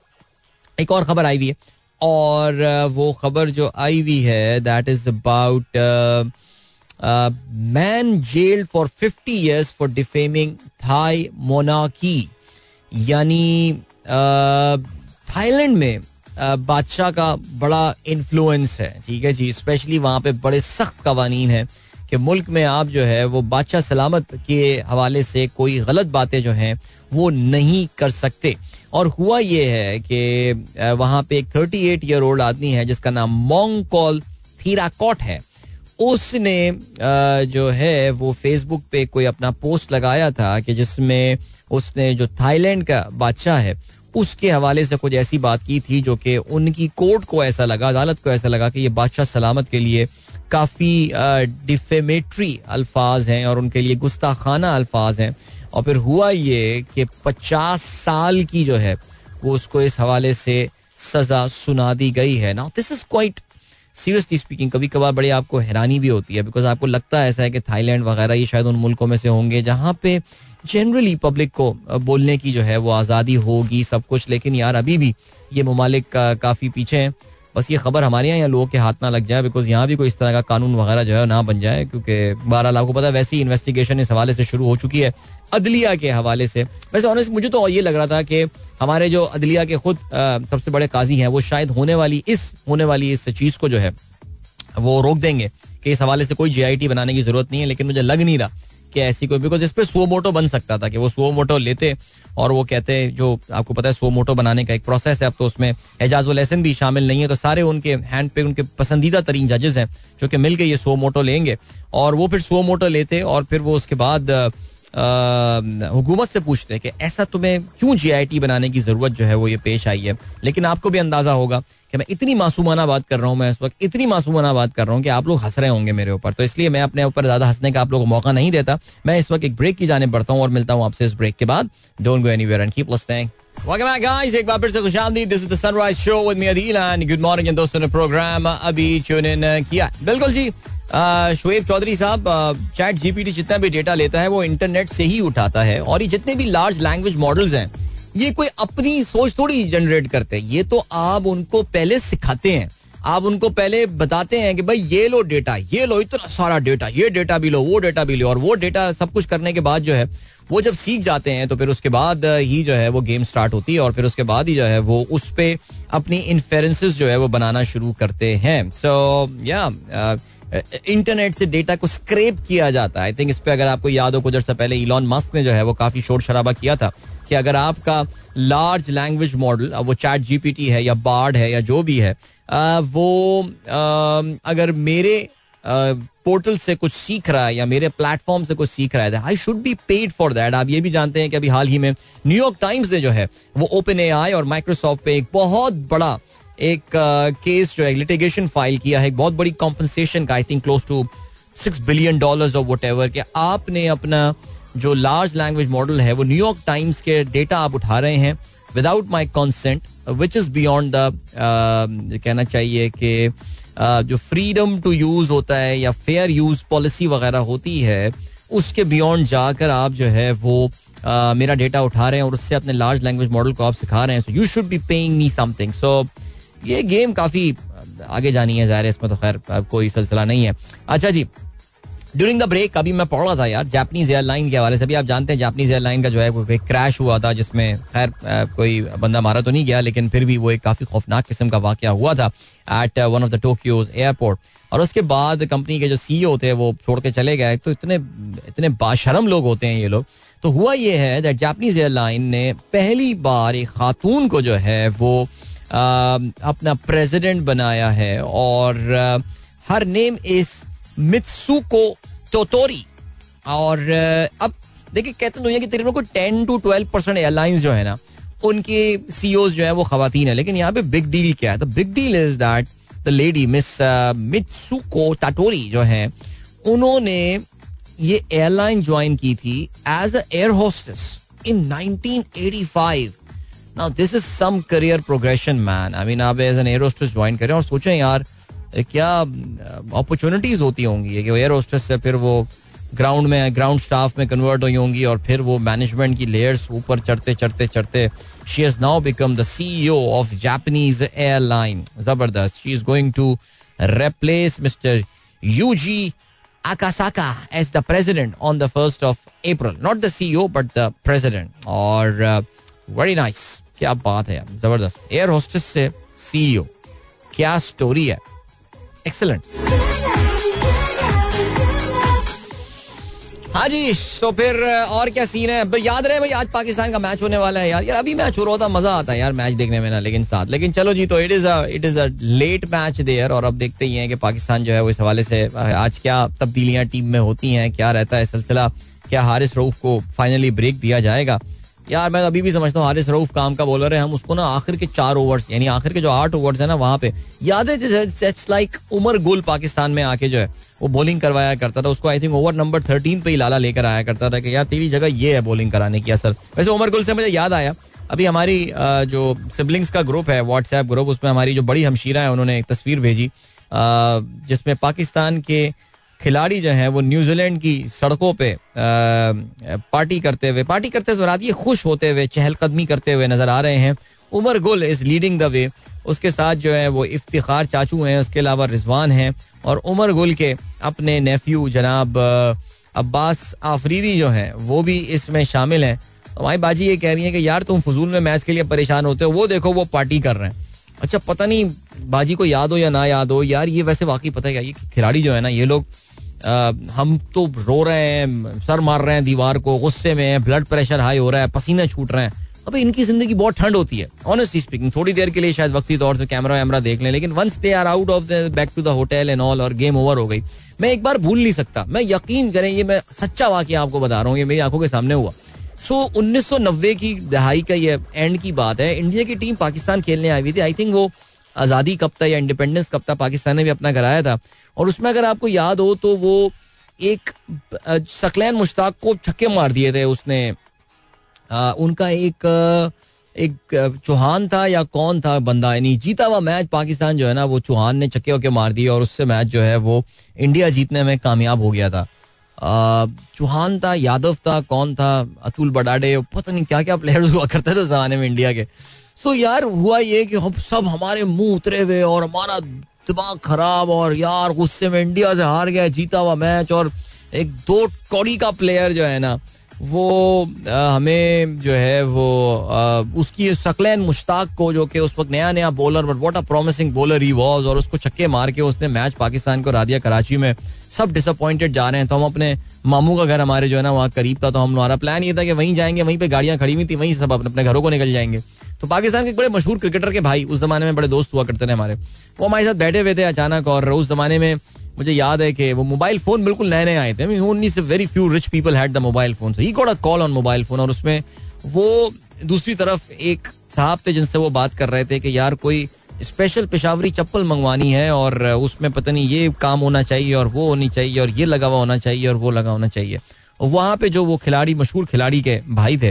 A: एक और खबर आई हुई है। और uh, वो खबर जो आई हुई है that is about man jail for fifty years for defaming Thai मोनाकी यानी थाईलैंड में बादशाह का बड़ा इन्फ्लुएंस है, ठीक है जी? स्पेशली वहाँ पे बड़े सख्त कवानीन हैं कि मुल्क में आप जो है, वो बादशाह सलामत के हवाले से कोई गलत बातें जो हैं, वो नहीं कर सकते। और हुआ ये है कि वहाँ पे एक थर्टी एट ईयर ओल्ड आदमी है, जिसका नाम मोंग कॉल थीराकॉट है। उसने जो है, वो फेसबुक पे कोई अपना पोस्ट लगाया था कि जिसमें उसने जो थाईलैंड का बादशाह है उसके हवाले से कुछ ऐसी बात की थी जो कि उनकी कोर्ट को ऐसा लगा, अदालत को ऐसा लगा कि ये बादशाह सलामत के लिए काफ़ी डिफेमेट्री अल्फाज हैं और उनके लिए गुस्ताखाना अल्फाज हैं। और फिर हुआ ये कि पचास साल की जो है, वो उसको इस हवाले से सजा सुना दी गई है। ना this is quite seriously speaking कभी कभार बड़ी आपको हैरानी भी होती है बिकॉज़ आपको लगता है ऐसा है कि थाईलैंड वगैरह ये शायद उन मुल्कों में से होंगे जहाँ पे जनरली पब्लिक को बोलने की जो है वो आज़ादी होगी सब कुछ, लेकिन यार अभी भी ये ममालिक काफ़ी पीछे हैं। बस ये खबर हमारे यहाँ लोगों के हाथ ना लग जाए बिकॉज़ यहाँ भी कोई इस तरह का कानून वगैरह जो है ना बन जाए, क्योंकि बारह आपको पता है वैसी इन्वेस्टिगेशन इस हवाले से शुरू हो चुकी है, अदलिया के हवाले से। वैसे ऑनेस्ट मुझे तो ये लग रहा था कि हमारे जो अदलिया के खुद सबसे बड़े काजी हैं, वो शायद होने वाली, इस, होने वाली इस चीज़ को जो है, वो रोक देंगे, कि इस हवाले से कोई जीआईटी बनाने की ज़रूरत नहीं है, लेकिन मुझे लग नहीं रहा। कि ऐसी कोई बिकॉज़ इस पर सो मोटो बन सकता था कि वो सो मोटो लेते और वो कहते जो आपको पता है सो मोटो बनाने का एक प्रोसेस है, अब तो उसमें एजाज लेसन भी शामिल नहीं है तो सारे उनके हैंड पे उनके पसंदीदा तरीन जजेस हैं जो कि मिल के ये सो मोटो लेंगे। और वो फिर सो मोटो लेते और फिर वो उसके बाद हुकूमत से पूछते हैं कि ऐसा तुम्हें क्यों जीआईटी बनाने की ज़रूरत जो है वो ये पेश आई है। लेकिन आपको भी अंदाज़ा होगा कि मैं इतनी मासूमाना बात कर रहा हूँ मैं इस वक्त इतनी मासूमाना बात कर रहा हूँ कि आप लोग हंस रहे होंगे मेरे ऊपर। तो इसलिए मैं अपने ऊपर ज़्यादा हंसने का आप लोगों को मौका नहीं देता। मैं इस वक्त एक ब्रेक की जाने बढ़ता हूँ और मिलता हूँ आपसे इस ब्रेक के बाद। Don't go anywhere and keep listening Welcome back, guys. एक बार फिर से खुशामदीद this is the sunrise show with me Adeel and good morning दोस्तों ने प्रोग्राम अभी ट्यून इन किया। बिल्कुल जी शुएब चौधरी साहब चैट जीपीटी जितना भी डेटा लेता है वो इंटरनेट से ही उठाता है। और ये जितने भी लार्ज लैंग्वेज मॉडल्स हैं ये कोई अपनी सोच थोड़ी जनरेट करते हैं। ये तो आप उनको पहले सिखाते हैं। आप उनको पहले बताते हैं कि भाई ये लो डेटा ये लो इतना सारा डेटा ये डेटा भी लो वो डेटा भी लो और वो डेटा सब कुछ करने के बाद जो है वो जब सीख जाते हैं तो फिर उसके बाद ही जो है वो गेम स्टार्ट होती है और फिर उसके बाद ही जो है वो उस पर अपनी इन्फेरेंसेस जो है वो बनाना शुरू करते हैं। सो so, या yeah, इंटरनेट से डेटा को स्क्रेप किया जाता है। आई थिंक इस पे अगर आपको याद हो कुछ अर्सा पहले इलॉन मस्क ने जो है वो काफ़ी शोर शराबा किया था। कि अगर आपका लार्ज लैंग्वेज मॉडल वो चैट जीपीटी है या बार्ड है या जो भी है वो अगर मेरे पोर्टल से कुछ सीख रहा है या मेरे प्लेटफॉर्म से कुछ सीख रहा है I should be paid for that आप ये भी जानते हैं कि अभी हाल ही में न्यूयॉर्क टाइम्स ने जो है, वो ओपन एआई और माइक्रोसॉफ्ट पे एक बहुत बड़ा एक केस जो है लिटिगेशन फ़ाइल किया है, एक बहुत बड़ी कॉम्पनसेशन का I think close to six billion dollar of whatever आपने अपना जो लार्ज लैंग्वेज मॉडल है वो न्यूयॉर्क टाइम्स के डेटा आप उठा रहे हैं without my consent which is beyond the कहना चाहिए कि uh, जो फ्रीडम टू यूज़ होता है या फेयर यूज़ पॉलिसी वगैरह होती है उसके बियॉन्ड जाकर आप जो है वो uh, मेरा डेटा उठा रहे हैं और उससे अपने लार्ज लैंग्वेज मॉडल को आप सिखा रहे हैं। So you should be paying me something so ये गेम काफ़ी आगे जानी है ज़ाहिर है इसमें तो खैर कोई सिलसिला नहीं है। अच्छा जी ड्यूरिंग द ब्रेक अभी मैं पढ़ रहा था यार जापानीज एयरलाइन के हवाले से। भी आप जानते हैं जापानीज एयरलाइन का जो है एक क्रैश हुआ था जिसमें खैर कोई बंदा मारा तो नहीं गया लेकिन फिर भी वो एक काफ़ी खौफनाक किस्म का वाक्य हुआ था at one of the Tokyo's airport और उसके बाद कंपनी के जो सीईओ थे वो छोड़ के चले गए। तो इतने इतने बाशरम लोग होते हैं ये लोग। तो हुआ ये है दैट जापानीज एयरलाइन ने पहली बार एक खातून को जो है वो आ, अपना प्रेसिडेंट बनाया है। और her name is Mitsuko Tottori. और अब देखिए, कहते हैं दुनिया की तकरीबन को ten to twelve percent airlines जो है ना, उनके सीईओ जो है वो खातन है। लेकिन यहाँ पे बिग डील क्या है? The big deal is that the lady miss Mitsuko Tottori जो है, उन्होंने ये एयरलाइन ज्वाइन की थी as a air hostess in 1985 now this is some career progression man I mean आप as an air hostess join करें और सोचें यार क्या अपॉर्चुनिटीज़ होती होंगी? कि एयर होस्टेस से फिर वो ग्राउंड में ग्राउंड स्टाफ में कन्वर्ट हुई होंगी और फिर वो मैनेजमेंट की लेयर्स ऊपर चढ़ते चढ़ते चढ़ते she has now become the CEO of Japanese airline ज़बरदस्त. She is going to replace Mr. Yuji Akasaka as the president on the 1st of April. Not the CEO, but the president. और very uh, nice क्या बात है ज़बरदस्त. Air hostess से CEO क्या story है? Excellent हाँ जी तो फिर और क्या सीन है? याद रहे भाई, आज पाकिस्तान का मैच होने वाला है यार। यार, अभी मैच हो रहा था मज़ा आता है यार मैच देखने में ना, लेकिन साथ। लेकिन चलो जी तो it is it is a late match there और अब देखते ही हैं कि पाकिस्तान जो है, वो इस हवाले से आज क्या तब्दीलियाँ टीम में होती हैं, क्या रहता है सिलसिला, क्या हारिस रऊफ को फाइनली ब्रेक दिया जाएगा। यार, मैं अभी भी समझता हूँ, हारिस रऊफ काम का बॉलर है, हम उसको ना आखिर के चार ओवर्स यानी आखिर के जो आठ ओवर्स है ना, वहाँ पे, याद है लाइक उमर गुल पाकिस्तान में आके जो है, वो बॉलिंग करवाया करता था, उसको I think over number thirteen पे ही लाला लेकर आया करता था कि यार, तेरी जगह ये है बॉलिंग कराने की असर। वैसे उमर गुल से मुझे याद आया, अभी हमारी जो सिबलिंग्स का ग्रुप है व्हाट्सएप ग्रुप उसमें हमारी जो बड़ी हमशीरा है, उन्होंने एक तस्वीर भेजी जिसमें पाकिस्तान के खिलाड़ी जो हैं वो न्यूजीलैंड की सड़कों पे पार्टी करते हुए, पार्टी करते हुए खुश होते हुए, चहलकदमी करते हुए नज़र आ रहे हैं। Umar Gul is leading the way. उसके साथ जो है वो इफ्तिखार चाचू हैं, उसके अलावा रिजवान हैं। और उमर गुल के अपने नेफ्यू जनाब अब्बास आफरीदी जो हैं, वो भी इसमें शामिल हैं। हमारी बाजी ये कह रही है कि, यार तुम फजूल में मैच के लिए परेशान होते हो, वो देखो वो पार्टी कर रहे हैं। अच्छा पता नहीं बाजी को याद हो या ना याद हो, यार ये वैसे वाकई पता है ये खिलाड़ी जो है ना, ये लोग हम तो रो रहे हैं, सर मार रहे हैं दीवार को, गुस्से में ब्लड प्रेशर हाई हो रहा है, पसीना छूट रहे हैं। अभी इनकी ज़िंदगी बहुत ठंड होती है ऑनेस्टली स्पीकिंग थोड़ी देर के लिए शायद वक्ती तौर से कैमरा वैमरा देख लें, लेकिन once they are out of the back to the hotel and all और गेम ओवर हो गई। मैं एक बार भूल नहीं सकता, मैं यकीन करें, ये मैं सच्चा वाक्य आपको बता रहा हूँ, ये मेरी आँखों के सामने हुआ। सो उन्नीस सौ नब्बे की दहाई का ये एंड की बात है। इंडिया की टीम पाकिस्तान खेलने आई हुई थी। आई थिंक वो आज़ादी कब था या इंडिपेंडेंस कब था पाकिस्तान ने भी अपना कराया था। और उसमें अगर आपको याद हो तो वो एक सकलैन मुश्ताक को छक्के मार दिए थे उसने। आ, उनका एक एक चौहान था या कौन था बंदा? यानी जीता हुआ मैच पाकिस्तान जो है ना वो चौहान ने छक्के मार दिए और उससे मैच जो है वो इंडिया जीतने में कामयाब हो गया था। चौहान था, यादव था, कौन था? अतुल बडाडे, पता नहीं क्या क्या प्लेयर्स हुआ करते थे उस जमाने में इंडिया के। सो यार, हुआ ये कि हम सब हमारे मुँह उतरे हुए और हमारा दिमाग खराब और यार गुस्से में इंडिया से हार गया, जीता हुआ मैच और एक दो कौड़ी का प्लेयर जो है ना वो हमें जो है वो उसकी सकलैन मुश्ताक को जो कि उस वक्त नया नया bowler but what a promising bowler he was और उसको छक्के मार के उसने मैच पाकिस्तान को रा दिया कराची में। सब डिसअपॉइंटेड जा रहे हैं। तो हम अपने मामू का घर हमारे जो है ना, वहाँ करीब था तो हम हमारा प्लान ये था कि वहीं जाएँगे, वहीं पे गाड़ियाँ खड़ी हुई थी, वहीं सब अपने अपने घरों को निकल जाएँगे। तो पाकिस्तान के बड़े मशहूर क्रिकेटर के भाई उस जमाने में बड़े दोस्त हुआ करते थे हमारे। वो हमारे साथ बैठे हुए थे अचानक, और उस जमाने में मुझे याद है कि वो मोबाइल फ़ोन बिल्कुल नए नए आए थे। Only say very few rich people had the mobile phone he got a call on mobile phone और उसमें वो दूसरी तरफ़ एक साहब थे जिनसे वो बात कर रहे थे कि यार कोई स्पेशल पेशावरी चप्पल मंगवानी है और उसमें पता नहीं ये काम होना चाहिए और वो होनी चाहिए और ये लगा हुआ होना चाहिए और वो लगा होना चाहिए। वहाँ पे जो वो खिलाड़ी, मशहूर खिलाड़ी के भाई थे,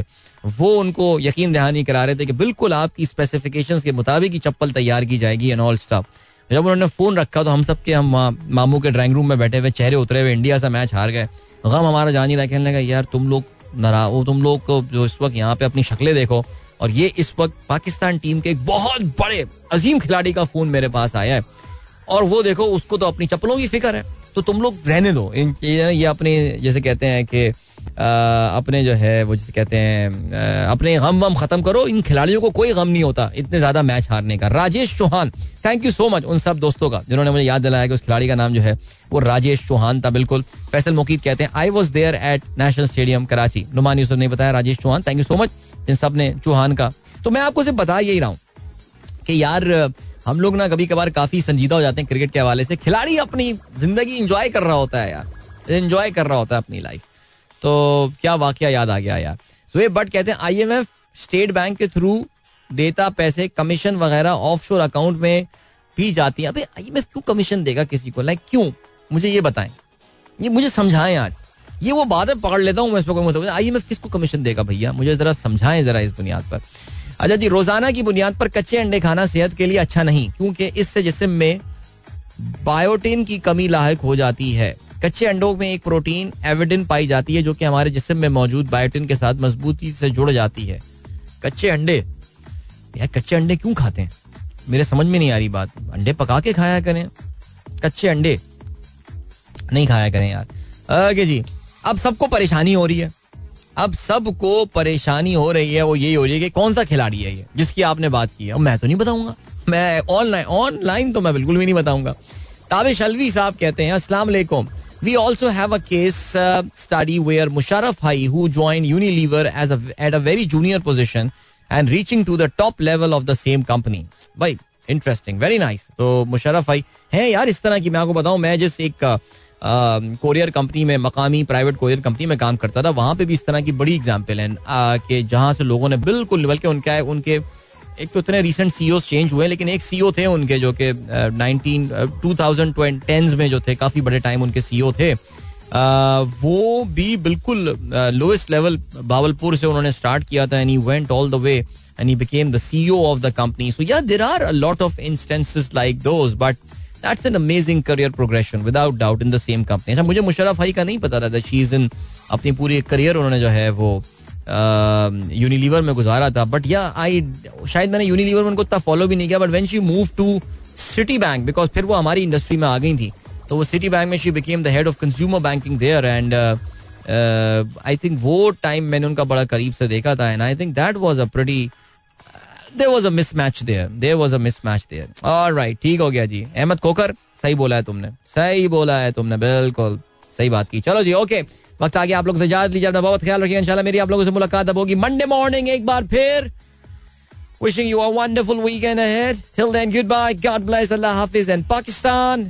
A: वो उनको यकीन दहानी करा रहे थे कि बिल्कुल आपकी स्पेसिफिकेशंस के मुताबिक ही चप्पल तैयार की जाएगी एंड ऑल स्टाफ जब उन्होंने फ़ोन रखा तो हम सब के हम मामू के ड्राइंग रूम में बैठे हुए चेहरे उतरे हुए इंडिया से मैच हार गए। गम हमारा जान ही रहा कहने का, यार तुम लोग नारा, वो तुम लोग को जो इस वक्त यहाँ पे अपनी शक्लें देखो। और ये इस वक्त पाकिस्तान टीम के एक बहुत बड़े, अजीम खिलाड़ी का फ़ोन मेरे पास आया है। और वो देखो, उसको तो अपनी चप्पलों की फ़िक्र है। तो तुम लोग रहने दो। इन ये अपने, जैसे कहते हैं कि अपने जो है, वो जैसे कहते हैं अपने गम वम खत्म करो। इन खिलाड़ियों को कोई गम नहीं होता, इतने ज़्यादा मैच हारने का। Rajesh Chauhan thank you so much उन सब दोस्तों का, जिन्होंने मुझे याद दिलाया कि उस खिलाड़ी का नाम जो है, वो राजेश चौहान था, बिल्कुल। फैसल मुकीद कहते हैं I was there at national stadium Karachi. Nauman Yousuf ने बताया, Rajesh Chauhan thank you so much इन सबने, चौहान का। तो मैं आपको सिर्फ़ बता यही रहा हूँ कि यार हम लोग ना कभी कभार काफ़ी संजीदा हो जाते हैं क्रिकेट के हवाले से। खिलाड़ी अपनी ज़िंदगी इंजॉय कर रहा होता है यार। एंजॉय कर रहा होता है अपनी लाइफ तो क्या वाक्य याद आ गया यार। सो बट कहते हैं आईएमएफ स्टेट बैंक के थ्रू देता पैसे कमीशन वगैरह ऑफ़ शोर अकाउंट में भी जाती है। अबे आईएमएफ क्यों कमीशन देगा किसी को? लाइक क्यों? मुझे ये बताएँ। ये मुझे समझाएँ आज। ये वो बात पकड़ लेता हूँ मैं इस पर कोई आईएमएफ किसको कमीशन देगा भैया? मुझे जरा समझाएँ जरा इस बुनियाद पर। अच्छा जी, रोज़ाना की बुनियाद पर कच्चे अंडे खाना सेहत के लिए अच्छा नहीं, क्योंकि इससे जिसम में बायोटिन की कमी लाक हो जाती है। कच्चे अंडों में एक प्रोटीन एविडिन पाई जाती है, जो कि हमारे जिसम में मौजूद बायोटिन के साथ मजबूती से जुड़ जाती है। कच्चे अंडे, यार कच्चे अंडे क्यों खाते हैं? मेरे समझ में नहीं आ रही बात। अंडे पका के खाया करें? कच्चे अंडे नहीं खाया करें यार। आगे जी, अब सबको परेशानी हो रही है। अब सबको परेशानी हो रही है वो यही हो रही है कि कौन सा खिलाड़ी है ये जिसकी आपने बात की है। मैं तो नहीं बताऊँगा। मैं ऑनलाइन ऑनलाइन तो मैं बिल्कुल भी नहीं बताऊँगा। ताबिश अलवी साहब कहते हैं अस्सलाम have a case uh, study where Musharraf Hai, who joined Unilever as a, at a very junior position and reaching to the top level of the same company. भाई इंटरेस्टिंग वेरी नाइस तो मुशरफ भाई है यार इस तरह की मैं आपको बताऊँ मैं जिस एक कोरियर कंपनी में मकामी प्राइवेट कोरियर कंपनी में काम करता था। वहाँ पे भी इस तरह की बड़ी एग्ज़ाम्पल है कि जहाँ से लोगों ने बिल्कुल बल्कि उनका उनके एक तो इतने रिसेंट सीईओ चेंज हुए लेकिन एक सीईओ थे उनके जो कि नाइनटीन टू थाउज़ेंड में जो थे काफ़ी बड़े टाइम उनके सीईओ थे। आ, वो भी बिल्कुल लोएस्ट लेवल बावलपुर से उन्होंने स्टार्ट किया था he went all the way he became the CEO of the company so yeah there are a lot of instances like those but that's an amazing career progression without doubt in the same company अच्छा मुझे मुशरफ भाई का नहीं पता था she is in अपनी पूरी career उन्होंने जो है वो यूनिलीवर में गुजारा था। बट या आई शायद मैंने यूनिलीवर में उनको इतना फॉलो भी नहीं किया but when she move to Citibank because फिर वो हमारी इंडस्ट्री में आ गई थी तो वो सिटी बैंक में she became the head of consumer banking there and I think वो टाइम मैंने उनका बड़ा करीब से देखा था and I think that was a pretty there was a mismatch there there was a mismatch there right ठीक हो गया जी। अहमद कोकर सही बोला है तुमने। सही बोला है तुमने बिल्कुल। सही बात की। चलो जी ओके वक्त आगे आप लोग से इजाज़त लीजिए अपना बहुत ख्याल रखिए। इंशाल्लाह मेरी आप लोगों से मुलाकात अब होगी मंडे मॉर्निंग एक बार फिर। Wishing you a wonderful weekend ahead. Till then, goodbye. God bless. Allah Hafiz and Pakistan.